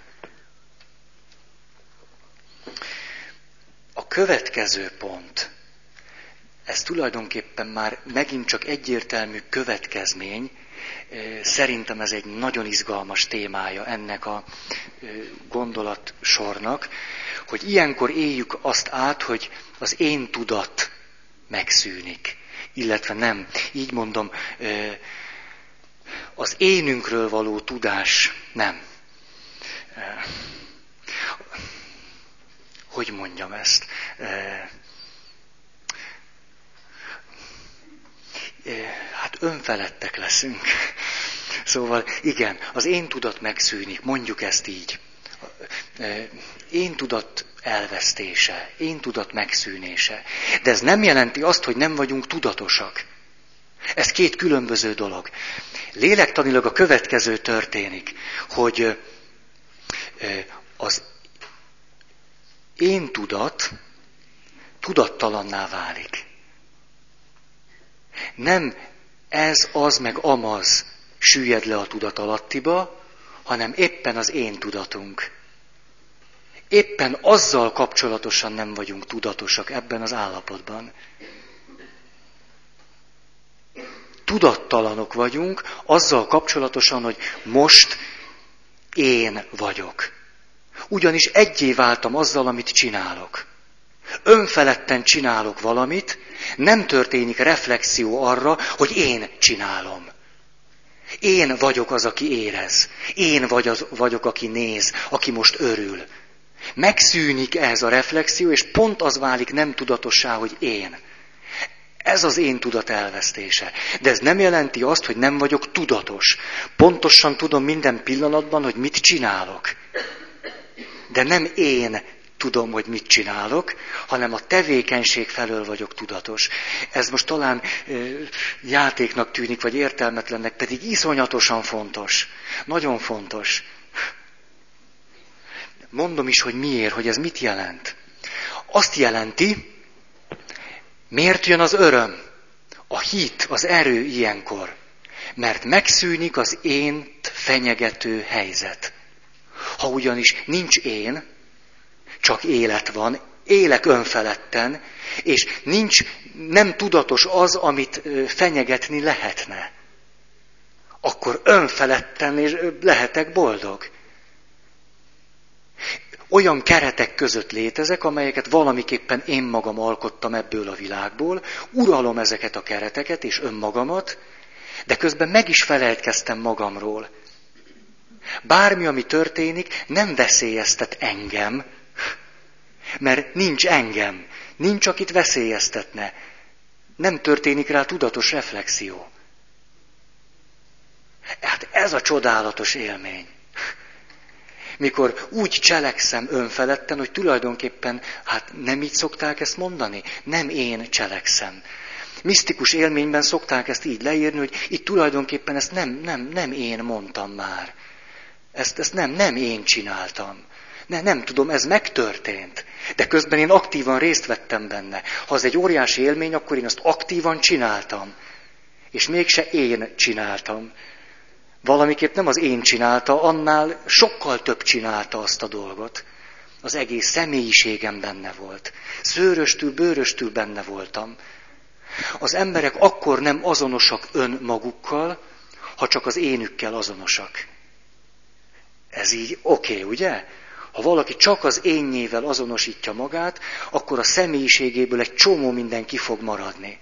A következő pont, ez tulajdonképpen már megint csak egyértelmű következmény, szerintem ez egy nagyon izgalmas témája ennek a gondolatsornak, hogy ilyenkor éljük azt át, hogy az én tudat megszűnik. Illetve nem, így mondom, az énünkről való tudás nem. Hogy mondjam ezt? Hát önfelettek leszünk. Szóval igen, az én tudat megszűnik, mondjuk ezt így. Én tudat elvesztése, én tudat megszűnése. De ez nem jelenti azt, hogy nem vagyunk tudatosak. Ez két különböző dolog. Lélektanilag a következő történik, hogy az én tudat tudattalanná válik. Nem ez, az, meg amaz süllyed le a tudat alattiba, hanem éppen az én tudatunk. Éppen azzal kapcsolatosan nem vagyunk tudatosak ebben az állapotban. Tudattalanok vagyunk azzal kapcsolatosan, hogy most én vagyok. Ugyanis egyé váltam azzal, amit csinálok. Önfeledten csinálok valamit, nem történik reflexió arra, hogy én csinálom. Én vagyok az, aki érez. Én vagy az, vagyok, aki néz, aki most örül. Megszűnik ez a reflexió, és pont az válik nem tudatossá, hogy én. Ez az én tudat elvesztése. De ez nem jelenti azt, hogy nem vagyok tudatos. Pontosan tudom minden pillanatban, hogy mit csinálok. De nem én tudom, hogy mit csinálok, hanem a tevékenység felől vagyok tudatos. Ez most talán játéknak tűnik, vagy értelmetlennek, pedig iszonyatosan fontos. Nagyon fontos. Mondom is, hogy miért, hogy ez mit jelent. Azt jelenti, miért jön az öröm, a hit, az erő ilyenkor. Mert megszűnik az én fenyegető helyzet. Ha ugyanis nincs én, csak élet van, élek önfeledten, és nincs, nem tudatos az, amit fenyegetni lehetne. Akkor önfeledten és lehetek boldog. Olyan keretek között létezek, amelyeket valamiképpen én magam alkottam ebből a világból, uralom ezeket a kereteket és önmagamat, De közben meg is felejtkeztem magamról. Bármi, ami történik, nem veszélyeztet engem, mert nincs engem, nincs, akit veszélyeztetne. Nem történik rá tudatos reflexió. Hát ez a csodálatos élmény. Mikor úgy cselekszem önfeledten, hogy tulajdonképpen, hát nem így szokták ezt mondani, nem én cselekszem. Misztikus élményben szokták ezt így leírni, hogy itt tulajdonképpen ezt nem, nem, nem én mondtam már. Ezt, ezt nem, nem én csináltam. Ne, nem tudom, ez megtörtént. De közben én aktívan részt vettem benne. Ha az egy óriási élmény, akkor én azt aktívan csináltam. És mégse én csináltam. Valamiképp nem az én csinálta, annál sokkal több csinálta azt a dolgot. Az egész személyiségem benne volt. Szőröstül, bőröstül benne voltam. Az emberek akkor nem azonosak önmagukkal, ha csak az énükkel azonosak. Ez így oké, okay, ugye? Ha valaki csak az énnyével azonosítja magát, akkor a személyiségéből egy csomó minden ki fog maradni.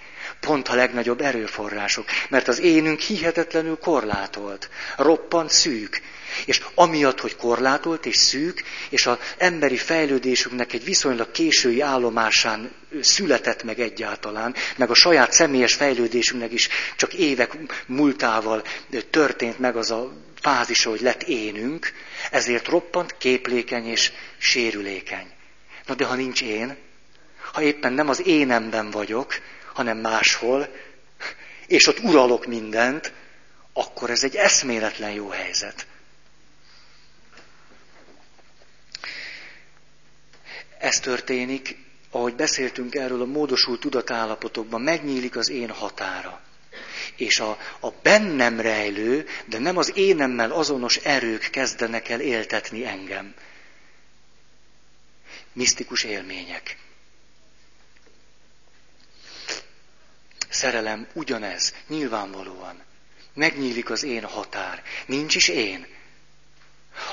Pont a legnagyobb erőforrások. Mert az énünk hihetetlenül korlátolt, roppant szűk. És amiatt, hogy korlátolt és szűk, és az emberi fejlődésünknek egy viszonylag késői állomásán született meg egyáltalán, meg a saját személyes fejlődésünknek is csak évek múltával történt meg az a fázisa, hogy lett énünk, ezért roppant képlékeny és sérülékeny. Na de ha nincs én, ha éppen nem az énemben vagyok, hanem máshol, és ott uralok mindent, akkor ez egy eszméletlen jó helyzet. Ez történik, ahogy beszéltünk erről a módosult tudatállapotokban, megnyílik az én határa. És a, a bennem rejlő, de nem az énemmel azonos erők kezdenek el éltetni engem. Misztikus élmények. Szerelem ugyanez, nyilvánvalóan. Megnyílik az én határ. Nincs is én.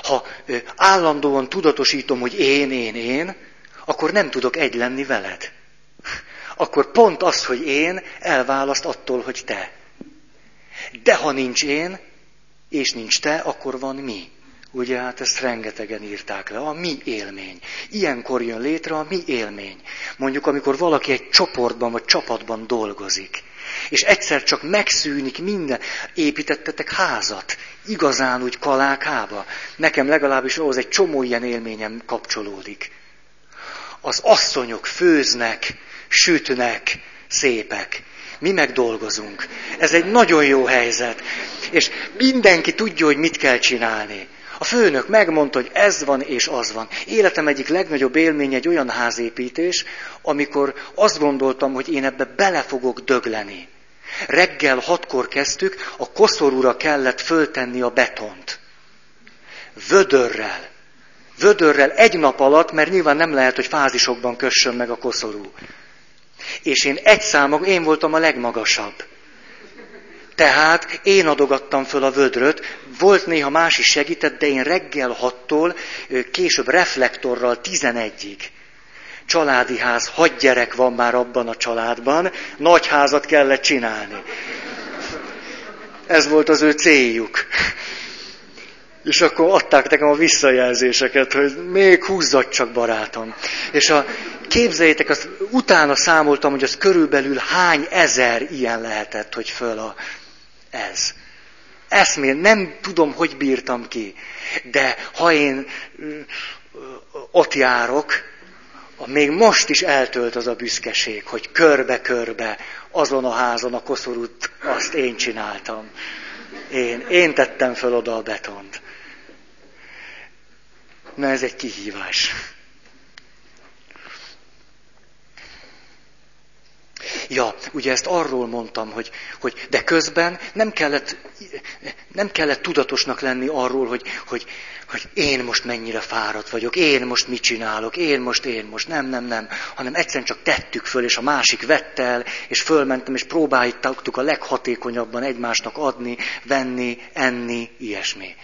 Ha ö, állandóan tudatosítom, hogy én, én, én, akkor nem tudok egy lenni veled. Akkor pont az, hogy én, elválaszt attól, hogy te. De ha nincs én, és nincs te, akkor van mi. Ugye hát ezt rengetegen írták le, a mi élmény. Ilyenkor jön létre a mi élmény. Mondjuk, amikor valaki egy csoportban vagy csapatban dolgozik, és egyszer csak megszűnik minden, építettetek házat, igazán úgy kalákába. Nekem legalábbis ahhoz egy csomó ilyen élményem kapcsolódik. Az asszonyok főznek, sütnek, szépek. Mi meg dolgozunk. Ez egy nagyon jó helyzet. És mindenki tudja, hogy mit kell csinálni. A főnök megmondta, hogy ez van és az van. Életem egyik legnagyobb élmény egy olyan házépítés, amikor azt gondoltam, hogy én ebbe bele fogok dögleni. Reggel hatkor kezdtük, a koszorúra kellett föltenni a betont. Vödörrel. Vödörrel egy nap alatt, mert nyilván nem lehet, hogy fázisokban kössön meg a koszorú. És én egy számok, én voltam a legmagasabb. Tehát én adogattam föl a vödröt, volt néha más is segített, de én reggel hattól, később reflektorral tizenegyig. Családi ház, hat gyerek van már abban a családban, nagy házat kellett csinálni. Ez volt az ő céljuk. És akkor adták nekem a visszajelzéseket, hogy még húzzad csak barátom. És a, képzeljétek, azt utána számoltam, hogy az körülbelül hány ezer ilyen lehetett, hogy föl a, ez. Eszmél, nem tudom, hogy bírtam ki. De ha én ott járok, még most is eltölt az a büszkeség, hogy körbe-körbe azon a házon a koszorút azt én csináltam. Én, én tettem föl oda a betont. Na ez egy kihívás. Ja, ugye ezt arról mondtam, hogy, hogy de közben nem kellett, nem kellett tudatosnak lenni arról, hogy, hogy, hogy én most mennyire fáradt vagyok, én most mit csinálok, én most, én most, nem, nem, nem, hanem egyszerűen csak tettük föl, és a másik vette el, és fölmentem, és próbáltuk a leghatékonyabban egymásnak adni, venni, enni, ilyesmi.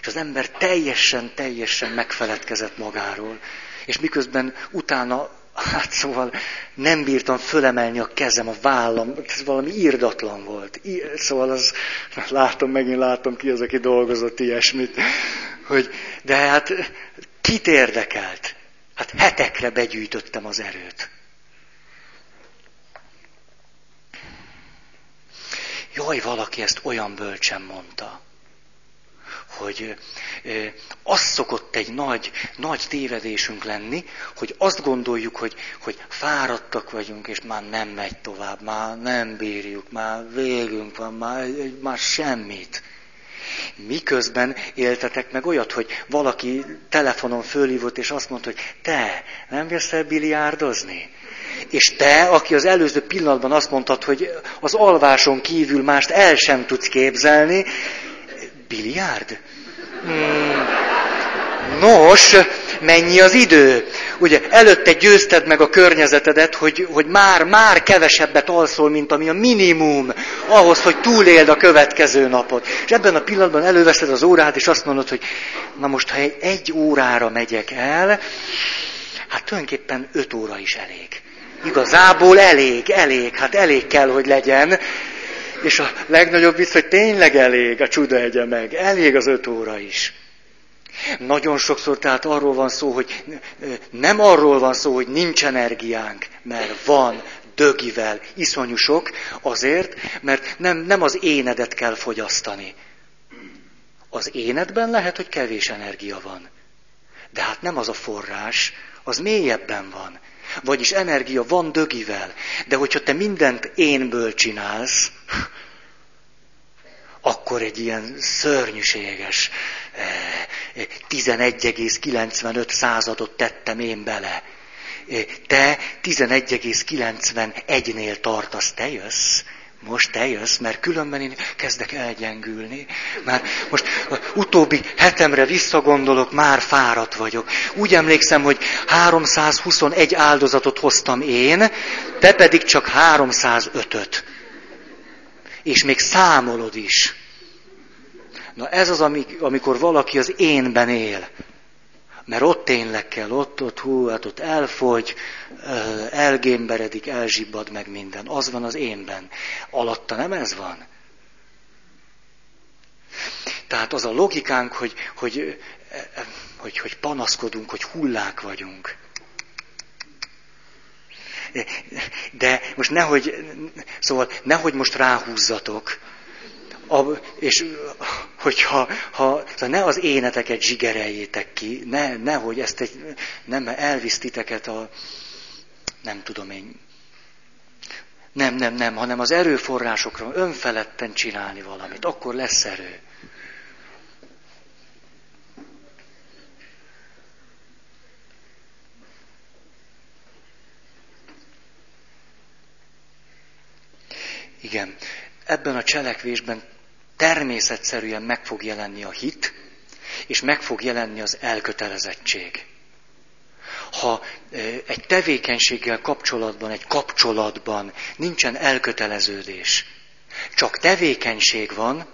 És az ember teljesen, teljesen megfeledkezett magáról. És miközben utána Hát szóval nem bírtam fölemelni a kezem, a vállam, ez valami írdatlan volt. Szóval az, látom, megint látom ki az, aki dolgozott ilyesmit. Hogy, de hát kit érdekelt? Hát hetekre begyűjtöttem az erőt. Jaj, valaki ezt olyan bölcsen mondta hogy az szokott egy nagy, nagy tévedésünk lenni, hogy azt gondoljuk, hogy, hogy fáradtak vagyunk, és már nem megy tovább, már nem bírjuk, már végünk van, már, már semmit. Miközben éltetek meg olyat, hogy valaki telefonon fölhívott, és azt mondta, hogy te, nem jössz biliárdozni? És te, aki az előző pillanatban azt mondtad, hogy az alváson kívül mást el sem tudsz képzelni, biliárd? Hmm. Nos, mennyi az idő? Ugye előtte győzted meg a környezetedet, hogy, hogy már, már kevesebbet alszol, mint ami a minimum, ahhoz, hogy túléld a következő napot. És ebben a pillanatban előveszed az órát, és azt mondod, hogy na most, ha egy, órára megyek el, hát tulajdonképpen öt óra is elég. Igazából elég, elég, hát elég kell, hogy legyen. És a legnagyobb vicc, hogy tényleg elég a csuda egye meg. Elég az öt óra is. Nagyon sokszor tehát arról van szó, hogy nem arról van szó, hogy nincs energiánk, mert van, dögivel, iszonyú sok, azért, mert nem, nem az énedet kell fogyasztani. Az énedben lehet, hogy kevés energia van. De hát nem az a forrás, az mélyebben van. Vagyis energia van dögivel. De hogyha te mindent énből csinálsz, akkor egy ilyen szörnyűséges 11,95 eh, századot tettem én bele. Eh, te 11,91-nél tartasz, te jössz, most te jössz, mert különben én kezdek elgyengülni. Már most utóbbi hetemre visszagondolok, már fáradt vagyok. Úgy emlékszem, hogy 321 áldozatot hoztam én, te pedig csak 305-öt. És még számolod is. Na ez az, amikor valaki az énben él. Mert ott tényleg kell, ott, ott, hú, hát ott elfogy, elgémberedik, elzsibbad meg minden. Az van az énben. Alatta nem ez van. Tehát az a logikánk, hogy, hogy, hogy, hogy panaszkodunk, hogy hullák vagyunk. De most nehogy, szóval nehogy most ráhúzzatok, a, és hogyha ha, ne az éneteket zsigereljétek ki, ne, nehogy ezt egy, nem elvisz titeket a, nem tudom én, nem, nem, nem, hanem az erőforrásokra önfeledten csinálni valamit, akkor lesz erő. Igen, ebben a cselekvésben természetszerűen meg fog jelenni a hit, és meg fog jelenni az elkötelezettség. Ha egy tevékenységgel kapcsolatban, egy kapcsolatban nincsen elköteleződés, csak tevékenység van,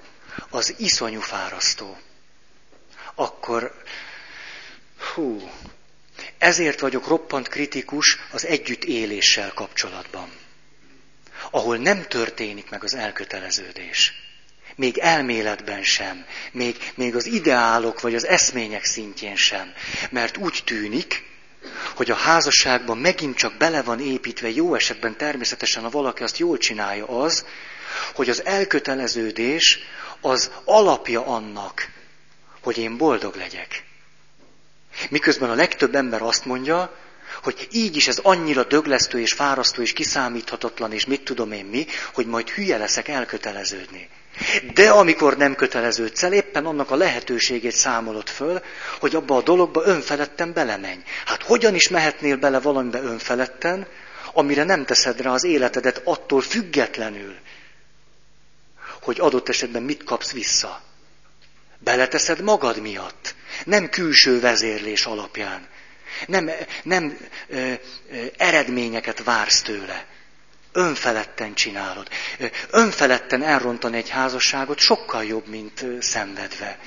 az iszonyú fárasztó. Akkor, hú, ezért vagyok roppant kritikus az együttéléssel kapcsolatban, ahol nem történik meg az elköteleződés. Még elméletben sem, még, még az ideálok vagy az eszmények szintjén sem. Mert úgy tűnik, hogy a házasságban megint csak bele van építve, jó esetben természetesen, ha valaki azt jól csinálja, az, hogy az elköteleződés az alapja annak, hogy én boldog legyek. Miközben a legtöbb ember azt mondja, hogy így is ez annyira döglesztő és fárasztó és kiszámíthatatlan és mit tudom én mi, hogy majd hülye leszek elköteleződni. De amikor nem köteleződsz el, éppen annak a lehetőségét számolod föl, hogy abba a dologba önfeledten belemenj. Hát hogyan is mehetnél bele valamibe önfeledten, amire nem teszed rá az életedet attól függetlenül, hogy adott esetben mit kapsz vissza. Beleteszed magad miatt, nem külső vezérlés alapján. Nem, nem ö, ö, eredményeket vársz tőle önfeledten csinálod. Önfeledten elrontani egy házasságot sokkal jobb, mint szenvedve.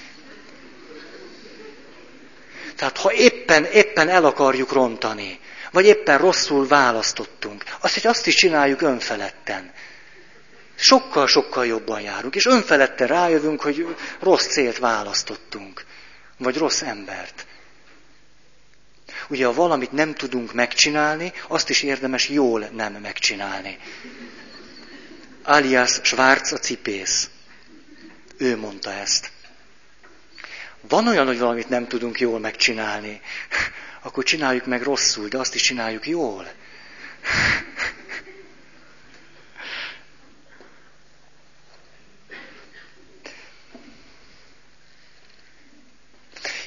Tehát ha éppen, éppen el akarjuk rontani, Vagy éppen rosszul választottunk. Azt, hogy azt is csináljuk önfeledten. Sokkal-sokkal jobban járunk, és önfeledten rájövünk, hogy rossz célt választottunk. Vagy rossz embert. Ugye, ha valamit nem tudunk megcsinálni, azt is érdemes jól nem megcsinálni. Alias Schwarz a cipész. Ő mondta ezt. Van olyan, hogy valamit nem tudunk jól megcsinálni, akkor csináljuk meg rosszul, de azt is csináljuk jól.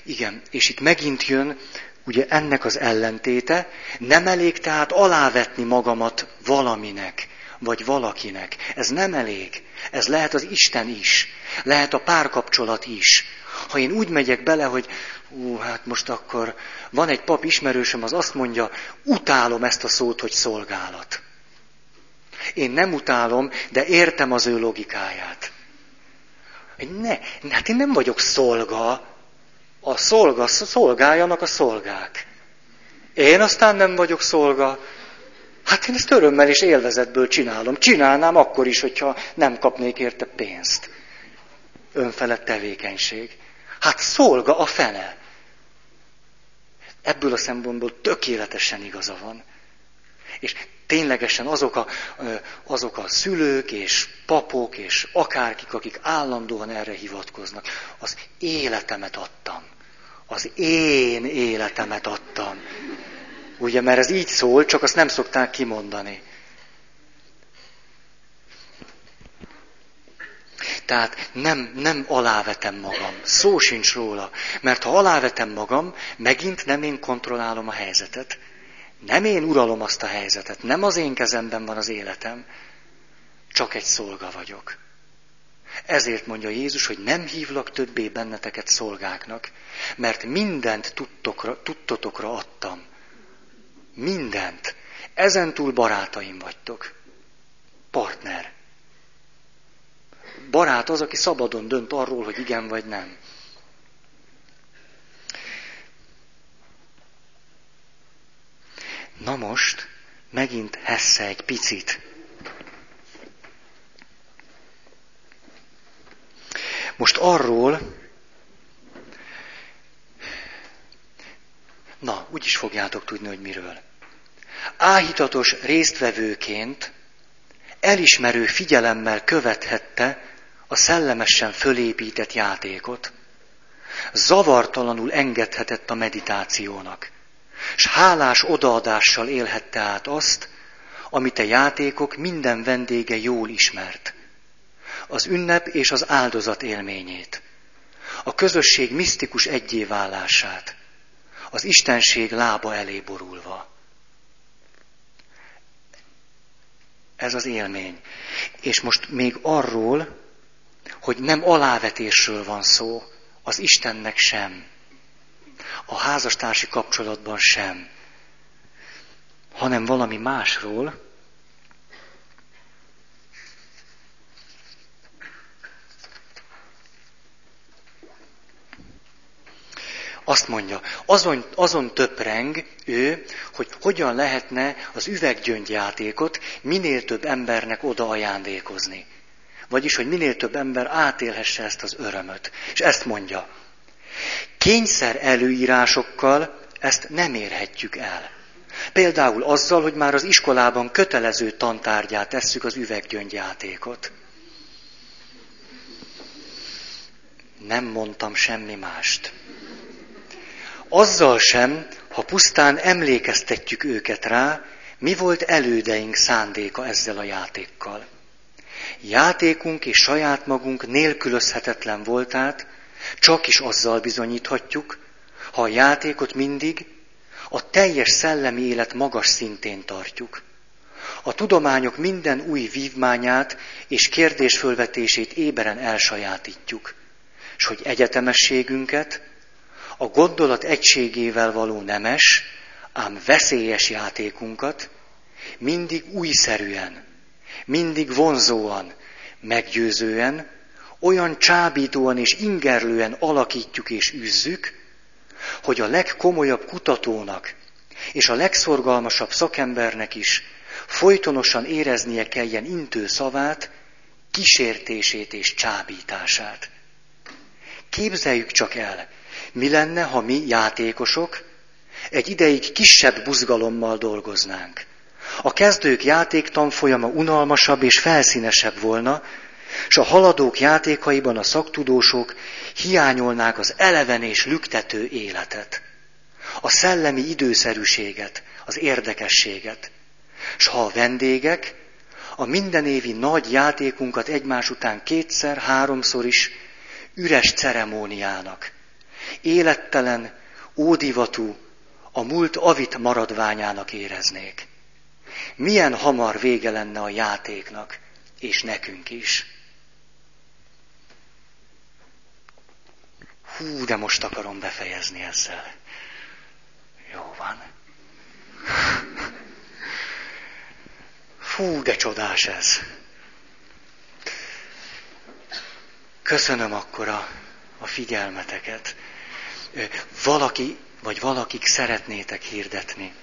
Igen, és itt megint jön ugye ennek az ellentéte, nem elég tehát alávetni magamat valaminek, vagy valakinek. Ez nem elég. Ez lehet az Isten is. Lehet a párkapcsolat is. Ha én úgy megyek bele, hogy ú, hát most akkor van egy pap ismerősöm, az azt mondja, utálom ezt a szót, hogy szolgálat. Én nem utálom, de értem az ő logikáját. Ne, hát én nem vagyok szolga, a szolga, szolgáljanak a szolgák. Én aztán nem vagyok szolga. Hát én ezt örömmel és élvezetből csinálom. Csinálnám akkor is, hogyha nem kapnék érte pénzt. Önfelett tevékenység. Hát szolga a fene. Ebből a szempontból tökéletesen igaza van. És ténylegesen azok a, azok a szülők és papok és akárkik, akik állandóan erre hivatkoznak, az életemet adtam. Az én életemet adtam. Ugye, mert ez így szól, csak azt nem szokták kimondani. Tehát nem, nem alávetem magam. Szó sincs róla. Mert ha alávetem magam, megint nem én kontrollálom a helyzetet. Nem én uralom azt a helyzetet. Nem az én kezemben van az életem. Csak egy szolga vagyok. Ezért mondja Jézus, hogy nem hívlak többé benneteket szolgáknak, mert mindent tudtokra, tudtotokra adtam. Mindent. Ezentúl barátaim vagytok. Partner. Barát az, aki szabadon dönt arról, hogy igen vagy nem. Na most, megint hessze egy picit. Most arról, na, úgy is fogjátok tudni, hogy miről. Áhítatos résztvevőként elismerő figyelemmel követhette a szellemesen fölépített játékot. Zavartalanul engedhetett a meditációnak, s hálás odaadással élhette át azt, amit a játékok minden vendége jól ismert. Az ünnep és az áldozat élményét, a közösség misztikus egyéválását, az istenség lába elé borulva. Ez az élmény. És most még arról, hogy nem alávetésről van szó, az Istennek sem, a házastársi kapcsolatban sem, hanem valami másról, Azt mondja, azon, azon töpreng ő, hogy hogyan lehetne az üveggyöngyjátékot minél több embernek oda ajándékozni. Vagyis, hogy minél több ember átélhesse ezt az örömöt. És ezt mondja, kényszer előírásokkal ezt nem érhetjük el. Például azzal, hogy már az iskolában kötelező tantárgyát tesszük az üveggyöngyjátékot. Nem mondtam semmi mást. Azzal sem, ha pusztán emlékeztetjük őket rá, mi volt elődeink szándéka ezzel a játékkal. Játékunk és saját magunk nélkülözhetetlen voltát csak is azzal bizonyíthatjuk, ha a játékot mindig a teljes szellemi élet magas szintén tartjuk. A tudományok minden új vívmányát és kérdésfölvetését éberen elsajátítjuk, és hogy egyetemességünket, a gondolat egységével való nemes, ám veszélyes játékunkat mindig újszerűen, mindig vonzóan, meggyőzően, olyan csábítóan és ingerlően alakítjuk és üzzük, hogy a legkomolyabb kutatónak és a legszorgalmasabb szakembernek is folytonosan éreznie kelljen intő szavát, kísértését és csábítását. Képzeljük csak el, mi lenne, ha mi játékosok egy ideig kisebb buzgalommal dolgoznánk. A kezdők játéktanfolyama unalmasabb és felszínesebb volna, és a haladók játékaiban a szaktudósok hiányolnák az eleven és lüktető életet, a szellemi időszerűséget, az érdekességet. És ha a vendégek a mindenévi nagy játékunkat egymás után kétszer, háromszor is üres ceremóniának, élettelen, ódivatú, a múlt avit maradványának éreznék. Milyen hamar vége lenne a játéknak, és nekünk is. Hú, de most akarom befejezni ezzel. Jó van. Fú, de csodás ez. Köszönöm akkor a, a figyelmeteket. Valaki vagy valakik szeretnétek hirdetni.